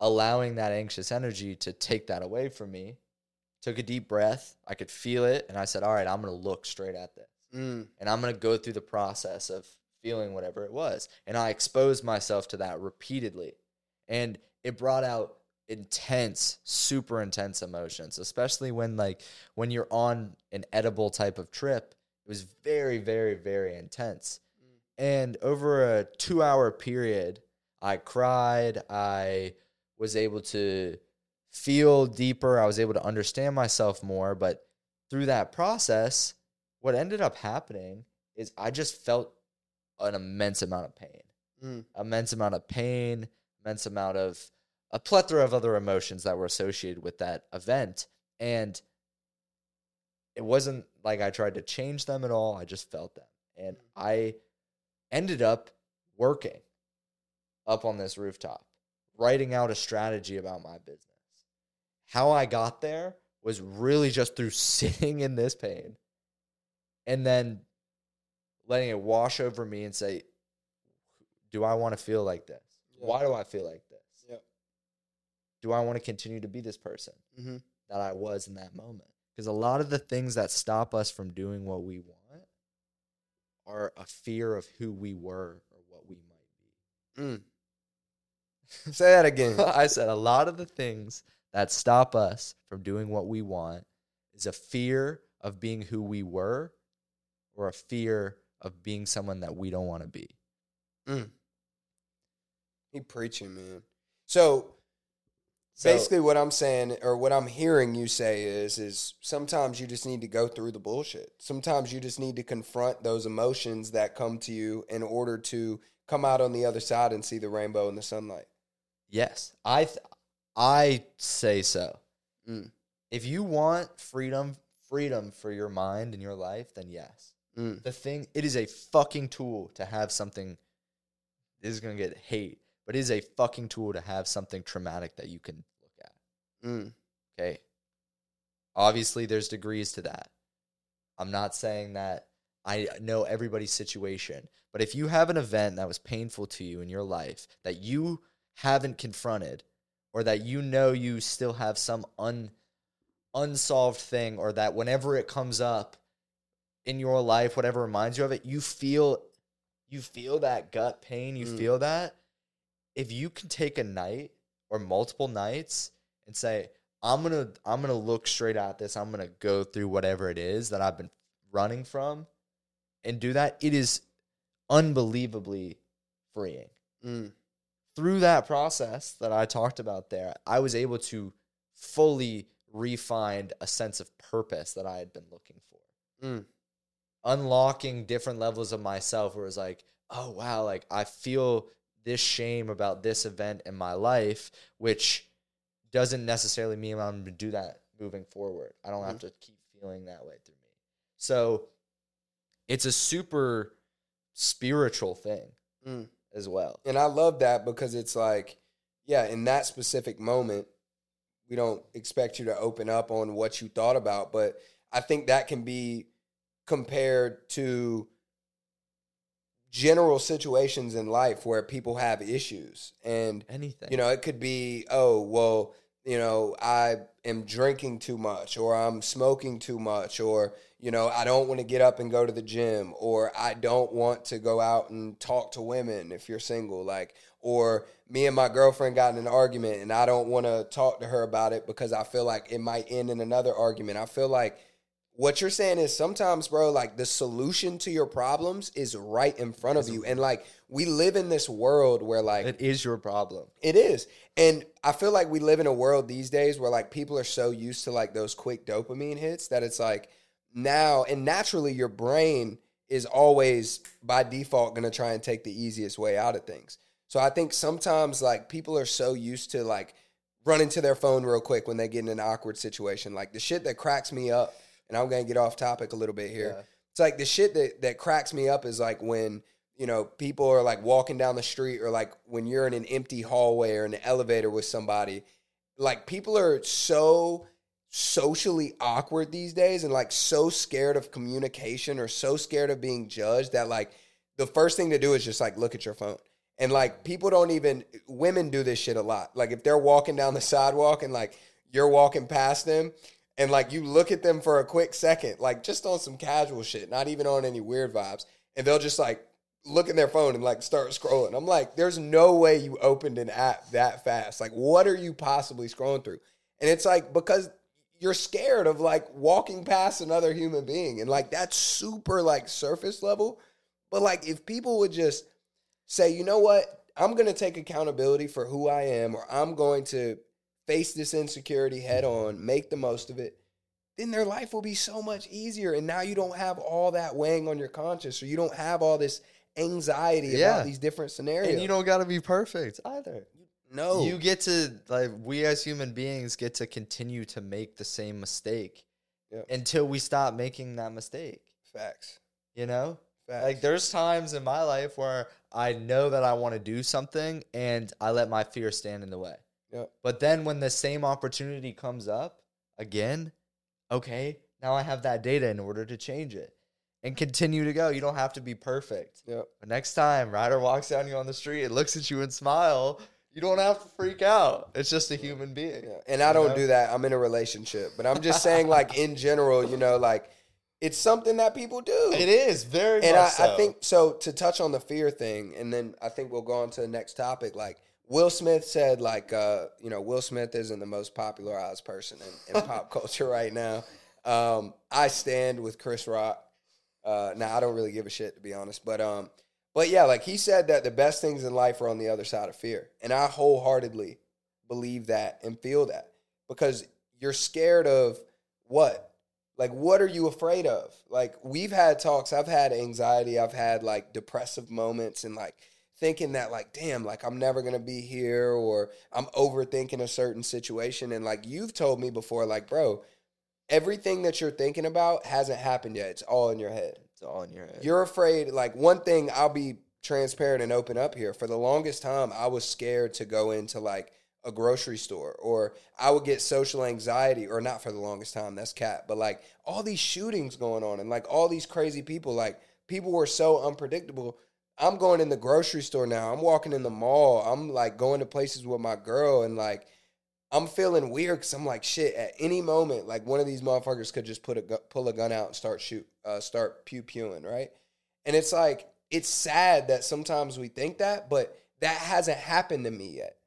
allowing that anxious energy to take that away from me, took a deep breath. I could feel it, and I said, All right, I'm gonna look straight at this. Mm. And I'm gonna go through the process of feeling whatever it was. And I exposed myself to that repeatedly. And it brought out intense, super intense emotions, especially when like when you're on an edible type of trip. It was very, very, very intense. And over a two hour period, I cried. I was able to feel deeper. I was able to understand myself more. But through that process, what ended up happening is I just felt an immense amount of pain Mm. immense amount of pain, immense amount of a plethora of other emotions that were associated with that event. And it wasn't like I tried to change them at all. I just felt them. And mm-hmm. I ended up working up on this rooftop, writing out a strategy about my business. How I got there was really just through sitting in this pain and then letting it wash over me and say, do I want to feel like this? Why do I feel like. Do I want to continue to be this person Mhm. that I was in that moment? Because a lot of the things that stop us from doing what we want are a fear of who we were or what we might Mm. Say that again. I said a lot of the things that stop us from doing what we want is a fear of being who we were or a fear of being someone that we don't want to be. Mm. He preaching, man. So, So- basically, what I'm saying, or what I'm hearing you say, is, is sometimes you just need to go through the bullshit. Sometimes you just need to confront those emotions that come to you in order to come out on the other side and see the rainbow in the sunlight. Yes, I th- I say so. Mm. If you want freedom, freedom for your mind and your life, then yes. Mm. The thing, it is a fucking tool to have something. This is gonna get hate, but it is a fucking tool to have something traumatic that you can look at. Mm. Okay. Obviously, there's degrees to that. I'm not saying that I know everybody's situation, but if you have an event that was painful to you in your life that you haven't confronted, or that you know you still have some un unsolved thing, or that whenever it comes up in your life, whatever reminds you of it, you feel you feel that gut pain, you Mm. feel that. If you can take a night or multiple nights and say, I'm gonna I'm gonna look straight at this. I'm gonna go through whatever it is that I've been running from and do that. It is unbelievably freeing. Mm. Through that process that I talked about there, I was able to fully refine a sense of purpose that I had been looking for. Mm. Unlocking different levels of myself where it was like, oh wow, like I feel this shame about this event in my life, which doesn't necessarily mean I'm going to do that moving forward. I don't have to keep feeling that way through me. So it's a super spiritual thing Mm. as well. And I love that because it's like, yeah, in that specific moment, we don't expect you to open up on what you thought about, but I think that can be compared to general situations in life where people have issues. And, Anything. you know, it could be, oh, well, you know, I am drinking too much or I'm smoking too much or, you know, I don't want to get up and go to the gym or I don't want to go out and talk to women if you're single like or me and my girlfriend got in an argument and I don't want to talk to her about it because I feel like it might end in another argument. I feel like what you're saying is sometimes, bro, like the solution to your problems is right in front of you. And like we live in this world where like it is your problem. it is. And I feel like we live in a world these days where like people are so used to like those quick dopamine hits that it's like now and naturally your brain is always by default going to try and take the easiest way out of things. So I think sometimes like people are so used to like running to their phone real quick when they get in an awkward situation. Like the shit that cracks me up, and I'm going to get off topic a little bit here. Yeah. It's like the shit that that cracks me up is like when you know people are like walking down the street or like when you're in an empty hallway or an elevator with somebody. Like people are so socially awkward these days and like so scared of communication or so scared of being judged that like the first thing to do is just like look at your phone. And like people don't even women do this shit a lot. Like if they're walking down the sidewalk and like you're walking past them and like you look at them for a quick second, like just on some casual shit, not even on any weird vibes, and they'll just like look at their phone and like start scrolling. I'm like, there's no way you opened an app that fast. Like, what are you possibly scrolling through? And it's like because you're scared of like walking past another human being, and like that's super like surface level. But like if people would just say, you know what, I'm gonna take accountability for who I am, or I'm going to face this insecurity head on, make the most of it, then their life will be so much easier. And now you don't have all that weighing on your conscience, or you don't have all this anxiety Yeah. about these different scenarios. And you don't got to be perfect either. no, You get to like we as human beings get to continue to make the same mistake Yep. until we stop making that mistake. facts. You know? Facts. Like there's times in my life where I know that I want to do something and I let my fear stand in the way. Yep. But then when the same opportunity comes up again, okay, now I have that data in order to change it and continue to go. You don't have to be perfect. Yep. But next time Ryder walks down you on the street and looks at you and smile, you don't have to freak out. It's just a human being. Yeah. And I don't know? do that. I'm in a relationship. But I'm just saying, like, in general, you know, like, it's something that people do. It is very and I, so. I think so. To touch on the fear thing, and then I think we'll go on to the next topic. Like Will Smith said, like uh, you know, Will Smith isn't the most popularized person in, in pop culture right now. Um, I stand with Chris Rock. Uh, now I don't really give a shit to be honest, but um, but yeah, like he said that the best things in life are on the other side of fear, and I wholeheartedly believe that and feel that because you're scared of what like, what are you afraid of? Like, we've had talks. I've had anxiety. I've had like depressive moments and like thinking that, like, damn, like I'm never to be here or I'm overthinking a certain situation. And like, you've told me before, like, bro, everything that you're thinking about hasn't happened yet. It's all in your head. it's all in your head. You're afraid. Like, one thing I'll be transparent and open up here. For the longest time, I was scared to go into like, a grocery store or I would get social anxiety or not for the longest time that's cat but like all these shootings going on and like all these crazy people like people were so unpredictable I'm going in the grocery store now I'm walking in the mall I'm like going to places with my girl and like I'm feeling weird cuz I'm like shit at any moment like one of these motherfuckers could just put a gu- pull a gun out and start shoot uh, start pew pewing right and it's like it's sad that sometimes we think that but that hasn't happened to me yet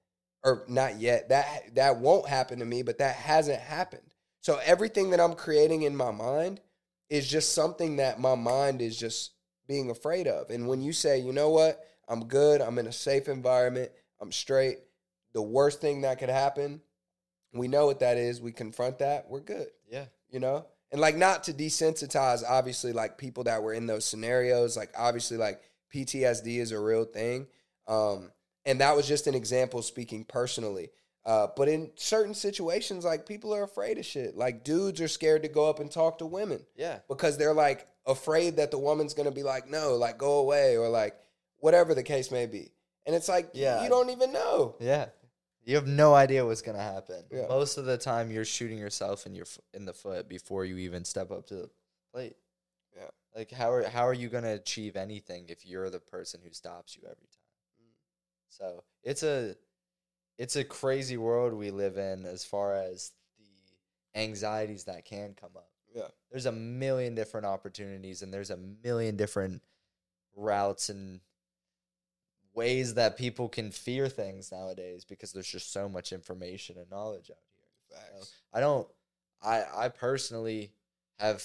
or not yet. That that won't happen to me, but that hasn't happened. So everything that I'm creating in my mind is just something that my mind is just being afraid of. And when you say, you know what, I'm good, I'm in a safe environment, I'm straight, the worst thing that could happen, we know what that is. We confront that, we're good. yeah. You know? And like not to desensitize obviously like people that were in those scenarios, like obviously like PTSD is a real thing. Um and that was just an example speaking personally. Uh, but in certain situations, like people are afraid of shit. Like dudes are scared to go up and talk to women Yeah. because they're like afraid that the woman's gonna be like, no, like go away, or like whatever the case may be. And it's like, Yeah. you don't even know. Yeah. You have no idea what's gonna happen. Yeah. Most of the time, you're shooting yourself in your in the foot before you even step up to the plate. Yeah. Like how are how are you gonna achieve anything if you're the person who stops you every time? Mm. So it's a it's a crazy world we live in as far as the anxieties that can come up. Yeah. There's a million different opportunities and there's a million different routes and ways that people can fear things nowadays because there's just so much information and knowledge out here. Facts. I don't I I personally have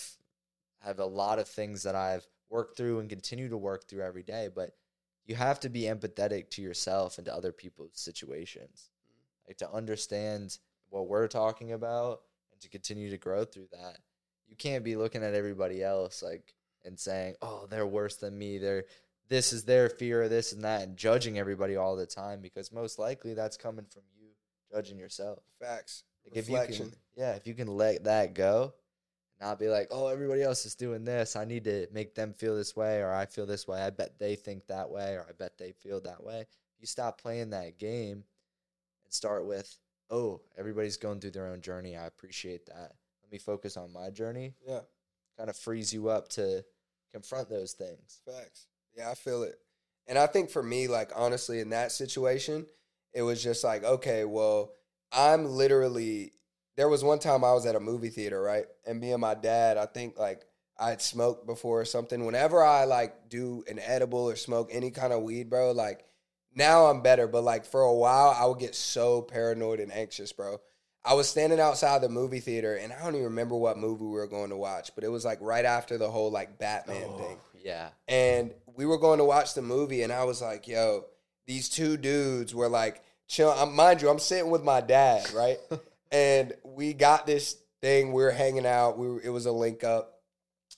have a lot of things that I've worked through and continue to work through every day, but you have to be empathetic to yourself and to other people's situations. Mm-hmm. Like to understand what we're talking about and to continue to grow through that. You can't be looking at everybody else like and saying, "Oh, they're worse than me. They're this is their fear of this and that," and judging everybody all the time because most likely that's coming from you judging yourself. Facts. Like if you Reflection. can, yeah, if you can let that go, not be like, oh, everybody else is doing this. I need to make them feel this way, or I feel this way. I bet they think that way, or I bet they feel that way. You stop playing that game and start with, oh, everybody's going through their own journey. I appreciate that. Me focus on my journey. Yeah. Kind of frees you up to confront those things. Facts. Yeah, I feel it. And I think for me, like honestly, in that situation, it was just like, okay, well, I'm literally there was one time I was at a movie theater, right? And me and my dad, I think like I had smoked before or something. Whenever I like do an edible or smoke any kind of weed, bro, like now I'm better, but like for a while I would get so paranoid and anxious, bro. I was standing outside the movie theater and I don't even remember what movie we were going to watch, but it was like right after the whole like Batman thing. Yeah. and we were going to watch the movie and i was like yo these two dudes were like chill um, mind you i'm sitting with my dad right? And we got this thing we were hanging out we were, it was a link up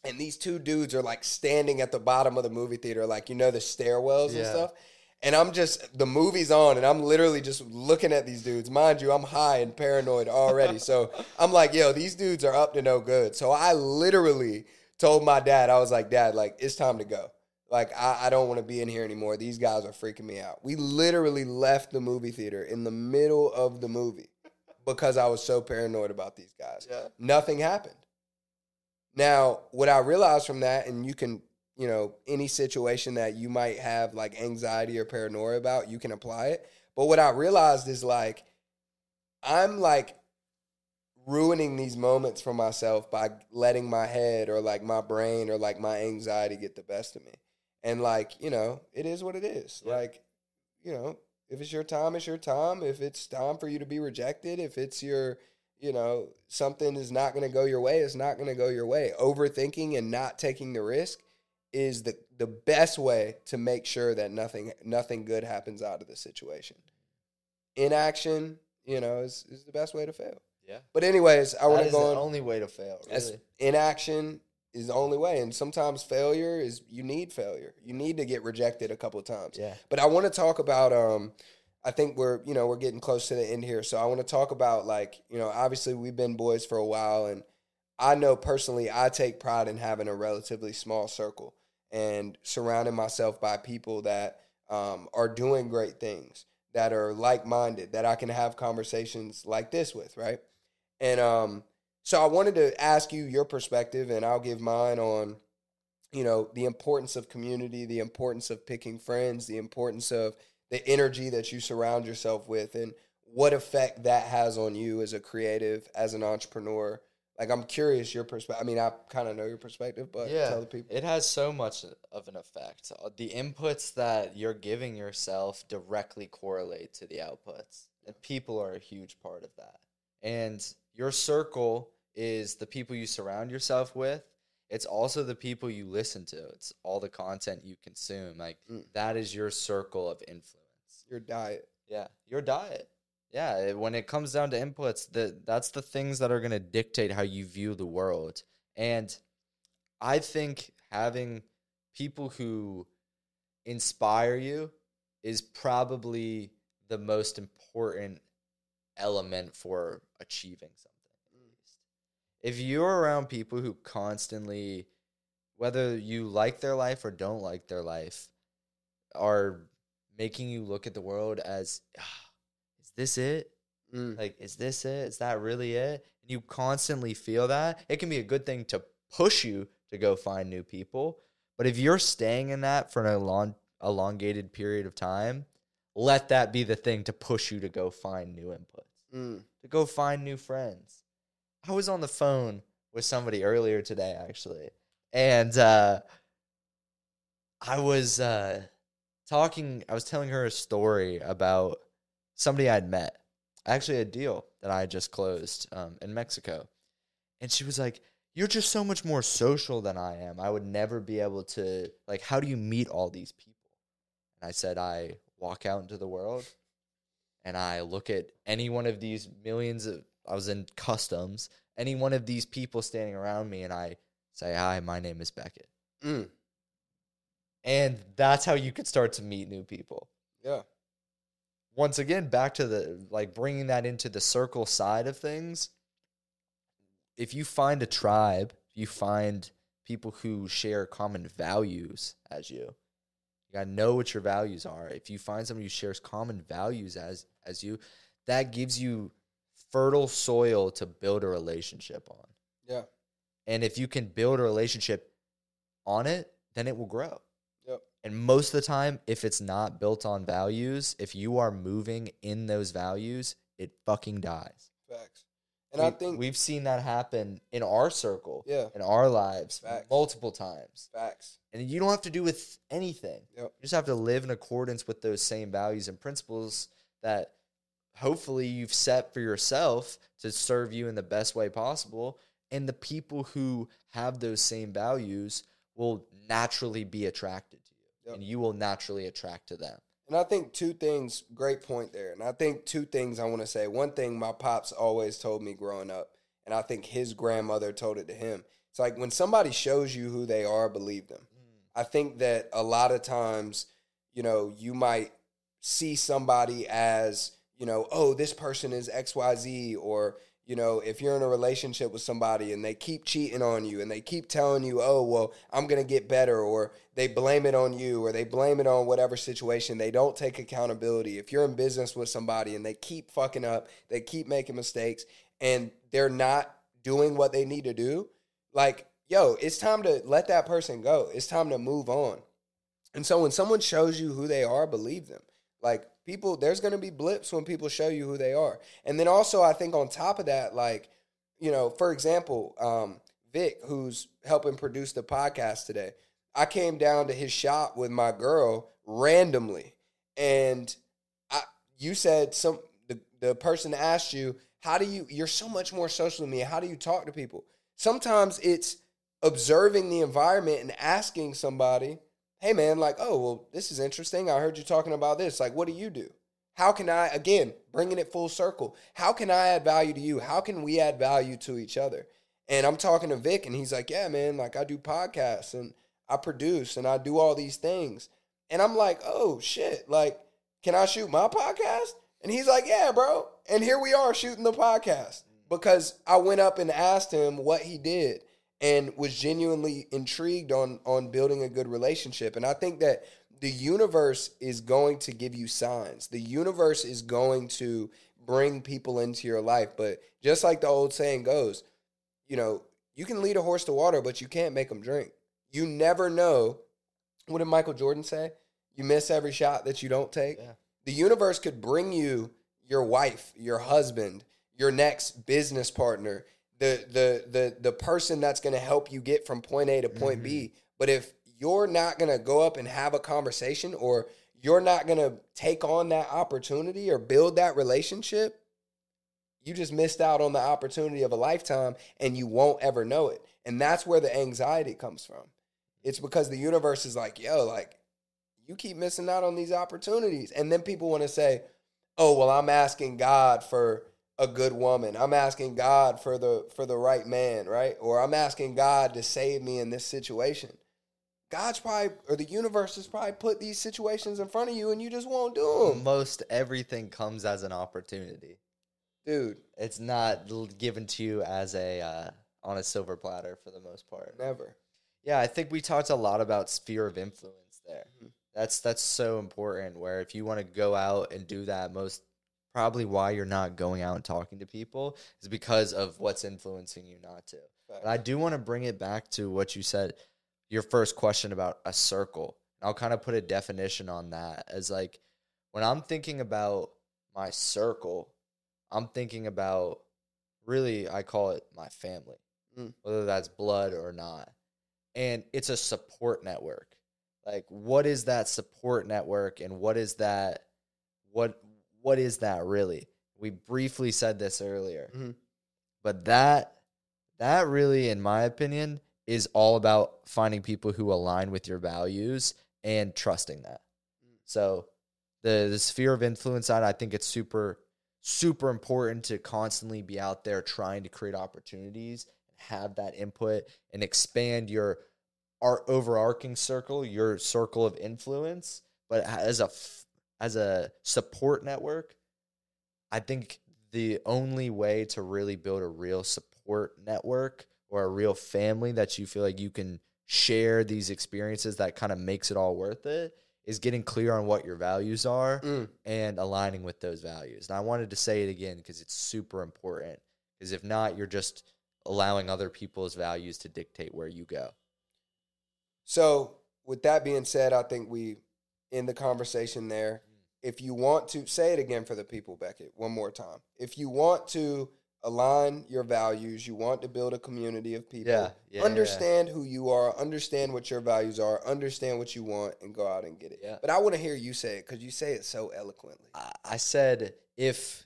and these two dudes are like standing at the bottom of the movie theater like you know the stairwells and stuff and i'm just the movie's on and i'm literally just looking at these dudes mind you i'm high and paranoid already so i'm like yo these dudes are up to no good so i literally told my dad i was like dad like it's time to go like I, I don't want to be in here anymore. These guys are freaking me out. We literally left the movie theater in the middle of the movie because I was so paranoid about these guys. Yeah. Nothing happened. Now, what I realized from that, and you can, you know, any situation that you might have like anxiety or paranoia about, you can apply it. But what I realized is like, I'm like ruining these moments for myself by letting my head or like my brain or like my anxiety get the best of me. And like, you know, it is what it is. Yeah. Like, you know, if it's your time, it's your time. If it's time for you to be rejected, if it's your, you know, something is not going to go your way, it's not going to go your way. Overthinking and not taking the risk is the the best way to make sure that nothing nothing good happens out of the situation. Inaction, you know, is is the best way to fail. Yeah. But anyways, I want to go the on. only way to fail. Really. inaction is the only way, and sometimes failure is you need failure. You need to get rejected a couple of times. Yeah. But I want to talk about. Um, I think we're you know we're getting close to the end here, so I want to talk about like you know obviously we've been boys for a while, and I know personally I take pride in having a relatively small circle and surrounding myself by people that um, are doing great things, that are like minded, that I can have conversations like this with, right? And um, so I wanted to ask you your perspective, and I'll give mine on, you know, the importance of community, the importance of picking friends, the importance of the energy that you surround yourself with, and what effect that has on you as a creative, as an entrepreneur. Like, I'm curious your perspective. I mean, I kind of know your perspective, but yeah, tell the people. it has so much of an effect. The inputs that you're giving yourself directly correlate to the outputs, and people are a huge part of that. And your circle is the people you surround yourself with. It's also the people you listen to. It's all the content you consume. Like Mm. that is your circle of influence. your diet. Yeah, your diet. Yeah, when it comes down to inputs, the that's the things that are going to dictate how you view the world. And I think having people who inspire you is probably the most important element for achieving something. If you're around people who constantly whether you like their life or don't like their life are making you look at the world as "Ah, this it Mm. like is this it is that really it and you constantly feel that it can be a good thing to push you to go find new people but if you're staying in that for an elon- elongated period of time let that be the thing to push you to go find new inputs Mm. to go find new friends. I was on the phone with somebody earlier today, actually, and uh, I was uh, talking. I was telling her a story about somebody I'd met, actually a deal that I had just closed um, in Mexico, and she was like, "You're just so much more social than I am. I would never be able to like. How do you meet all these people?" And I said, "I walk out into the world." and I look at any one of these millions of I was in customs, any one of these people standing around me, and I say, "Hi, my name is Becket," Mm. and that's how you could start to meet new people. Yeah. Once again, back to the like bringing that into the circle side of things. If you find a tribe, if you find people who share common values as you, you gotta know what your values are. If you find somebody who shares common values as as you, that gives you fertile soil to build a relationship on. Yeah. And if you can build a relationship on it, then it will grow. And most of the time, if it's not built on values, if you are moving in those values, it fucking dies. Facts. And I think we've seen that happen in our circle, yeah, in our lives, Facts. multiple times. facts. And you don't have to do with anything. Yep. You just have to live in accordance with those same values and principles that hopefully you've set for yourself to serve you in the best way possible. And the people who have those same values will naturally be attracted. Yep. And you will naturally attract to them. And I think two things, great point there. And I think two things I want to say. One thing my pops always told me growing up, and I think his grandmother told it to him. It's like when somebody shows you who they are, believe them. Mm. I think that a lot of times, you know, you might see somebody as, you know, oh, this person is XYZ, or, you know, if you're in a relationship with somebody and they keep cheating on you and they keep telling you, oh, well, I'm going to get better, or they blame it on you, or they blame it on whatever situation, they don't take accountability. If you're in business with somebody and they keep fucking up, they keep making mistakes, and they're not doing what they need to do, like, yo, it's time to let that person go. It's time to move on. And so when someone shows you who they are, believe them. Like people, there's gonna be blips when people show you who they are. And then also I think on top of that, like, you know, for example, um, Vic, who's helping produce the podcast today, I came down to his shop with my girl randomly, and I, you said some the the person asked you, "How do you? You're so much more social than me. How do you talk to people?" Sometimes it's observing the environment and asking somebody, "Hey, man, like, oh, well, this is interesting. I heard you talking about this. Like, what do you do?" How can I, again, bringing it full circle, how can I add value to you? How can we add value to each other? And I'm talking to Vic, and he's like, Yeah, man, like I do podcasts and I produce and I do all these things. And I'm like, Oh, shit. Like, can I shoot my podcast? And he's like, Yeah, bro. And here we are shooting the podcast mm. because I went up and asked him what he did and was genuinely intrigued on on building a good relationship. And I think that the universe is going to give you signs. The universe is going to bring people into your life. But just like the old saying goes, you know, you can lead a horse to water, but you can't make them drink. You never know. What did Michael Jordan say? You miss every shot that you don't take. Yeah. The universe could bring you your wife, your husband, your next business partner, the the the the person that's going to help you get from point A to point B. Mm-hmm. But if you're not going to go up and have a conversation or you're not going to take on that opportunity or build that relationship, you just missed out on the opportunity of a lifetime and you won't ever know it. And that's where the anxiety comes from. It's because the universe is like, yo, like, you keep missing out on these opportunities. And then people want to say, oh, well, I'm asking God for a good woman. I'm asking God for the for the right man, right? Or I'm asking God to save me in this situation. God's probably or the universe has probably put these situations in front of you and you just won't do them. Most everything comes as an opportunity. Dude, It's not given to you as a uh, on a silver platter for the most part. never. Yeah, I think we talked a lot about sphere of influence there. Mhm. That's that's so important. Where if you want to go out and do that, most probably why you're not going out and talking to people is because of what's influencing you not to. But I do want to bring it back to what you said, your first question about a circle. I'll kind of put a definition on that as like when I'm thinking about my circle, I'm thinking about really I call it my family, Mm. whether that's blood or not. And it's a support network. Like what is that support network and what is that what what is that really? We briefly said this earlier. Mhm. But that that really in my opinion is all about finding people who align with your values and trusting that. So the the sphere of influence side, I think it's super super important to constantly be out there trying to create opportunities and have that input and expand your our overarching circle, your circle of influence, but as a f- as a support network, I think the only way to really build a real support network or a real family that you feel like you can share these experiences that kind of makes it all worth it is getting clear on what your values are Mm. and aligning with those values. And I wanted to say it again because it's super important. Because if not, you're just allowing other people's values to dictate where you go. So, with that being said, I think we end the conversation there. If you want to say it again for the people, Becket, one more time. If you want to align your values, you want to build a community of people, Yeah, yeah, yeah. understand who you are, understand what your values are, understand what you want, and go out and get it. Yeah. But I want to hear you say it because you say it so eloquently. I- I said if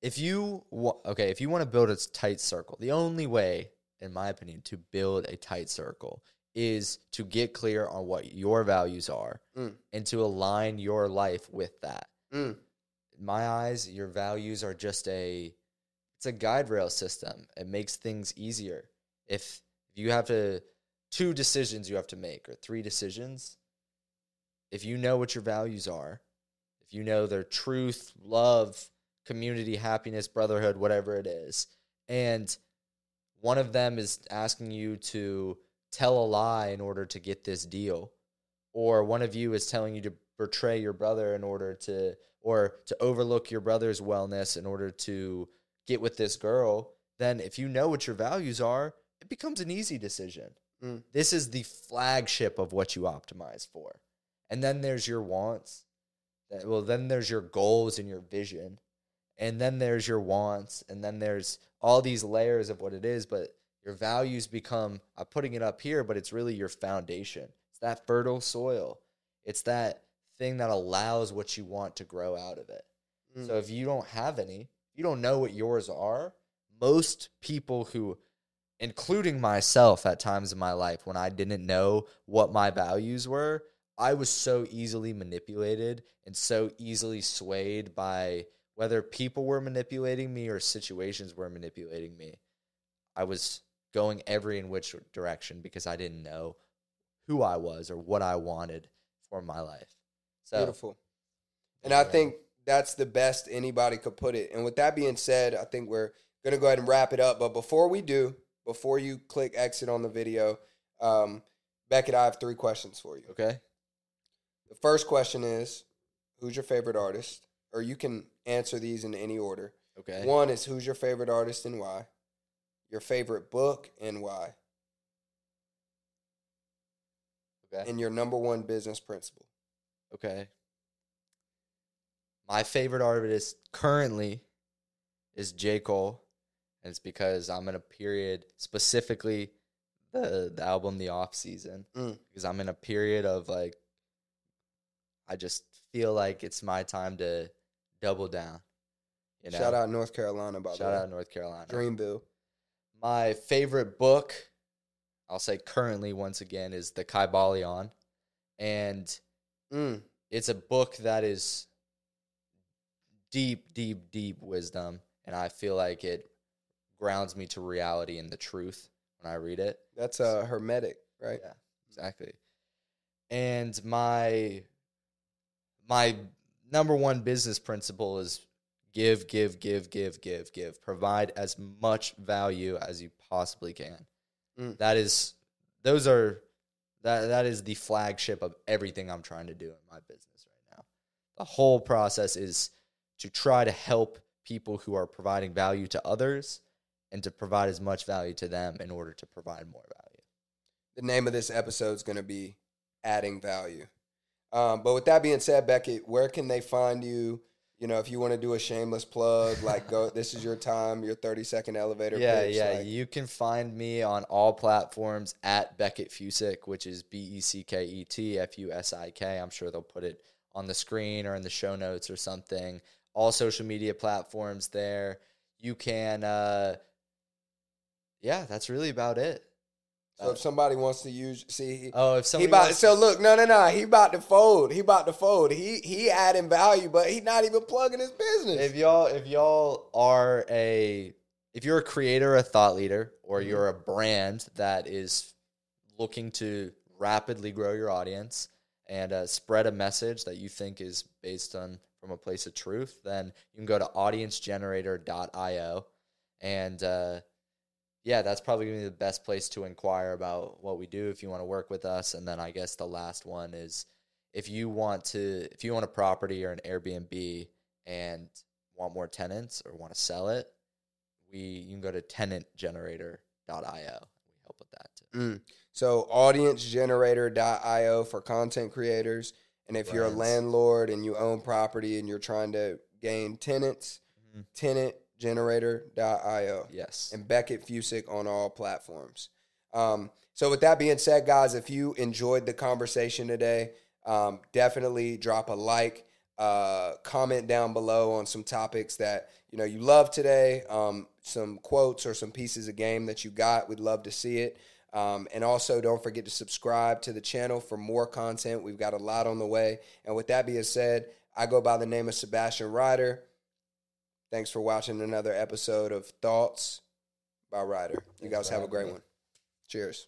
if you wa- okay, if you want to build a tight circle, the only way, in my opinion, to build a tight circle is to get clear on what your values are Mm. and to align your life with that. Mm. In my eyes, your values are just a it's a guide rail system. It makes things easier. If if you have to two decisions you have to make or three decisions, if you know what your values are, if you know their truth, love, community, happiness, brotherhood, whatever it is, and one of them is asking you to tell a lie in order to get this deal, or one of you is telling you to betray your brother in order to, or to overlook your brother's wellness in order to get with this girl, then if you know what your values are, it becomes an easy decision. Mm. This is the flagship of what you optimize for. And then there's your wants. Well, then there's your goals and your vision. And then there's your wants. And then there's all these layers of what it is, but your values become I'm putting it up here, but it's really your foundation. It's that fertile soil. It's that thing that allows what you want to grow out of it. Mm. So if you don't have any, you don't know what yours are, most people who including myself at times in my life when I didn't know what my values were, I was so easily manipulated and so easily swayed by whether people were manipulating me or situations were manipulating me. I was going every in which direction because I didn't know who I was or what I wanted for my life. So Beautiful. And I think that's the best anybody could put it. And with that being said, I think we're going to go ahead and wrap it up. But before we do, before you click exit on the video, um, Becket, I have three questions for you. okay. The first question is Who's your favorite artist? Or you can answer these in any order. Okay. One is Who's your favorite artist and why? Your favorite book and why? Okay. And your number one business principle. Okay. My favorite artist currently is J. Cole. And it's because I'm in a period, specifically the, the album The Off Season, Mm. because I'm in a period of like, I just feel like it's my time to double down. You know? Shout out North Carolina, by the Shout out North Carolina. Dreamville. My favorite book, I'll say currently once again, is The Kybalion. And Mm. it's a book that is deep, deep, deep wisdom, and I feel like it grounds me to reality and the truth when I read it. That's a Hermetic, right? Yeah, exactly. And my my number one business principle is give, give, give, give, give, give. Provide as much value as you possibly can. Mm. That is those are that that is the flagship of everything I'm trying to do in my business right now. The whole process is to try to help people who are providing value to others and to provide as much value to them in order to provide more value. The name of this episode is going to be Adding Value. Um, but with that being said, Becket, where can they find you? You know, if you want to do a shameless plug, like go, this is your time, your 30 second elevator yeah, pitch. yeah. like- you can find me on all platforms at Becket Fusik, which is B E C K E T F U S I K. I'm sure they'll put it on the screen or in the show notes or something. All social media platforms there. You can, uh, yeah, that's really about it. So if somebody wants to use, see, Oh, if he somebody about, wants- so look, no, no, no, he about to fold. He about to fold. He he adding value, but he not even plugging his business. if y'all if y'all are a if you're a creator a thought leader or Mhm. you're a brand that is looking to rapidly grow your audience and uh, spread a message that you think is based on from a place of truth then you can go to audiencegenerator.io and uh, yeah that's probably going to be the best place to inquire about what we do if you want to work with us and then i guess the last one is if you want to if you want a property or an airbnb and want more tenants or want to sell it we you can go to tenantgenerator.io we help with that too Mm. So audiencegenerator.io for content creators. And if you're a landlord and you own property and you're trying to gain tenants, Mhm. tenantgenerator.io. yes And Becket Fusik on all platforms. Um, so with that being said, guys, if you enjoyed the conversation today, um, definitely drop a like, uh, comment down below on some topics that you know you love today, um, some quotes or some pieces of game that you got. We'd love to see it. Um, and also, don't forget to subscribe to the channel for more content. We've got a lot on the way. And with that being said, I go by the name of Sebastian Ryder. Thanks for watching another episode of Thoughts by Ryder. You Thanks guys have a great one. Cheers.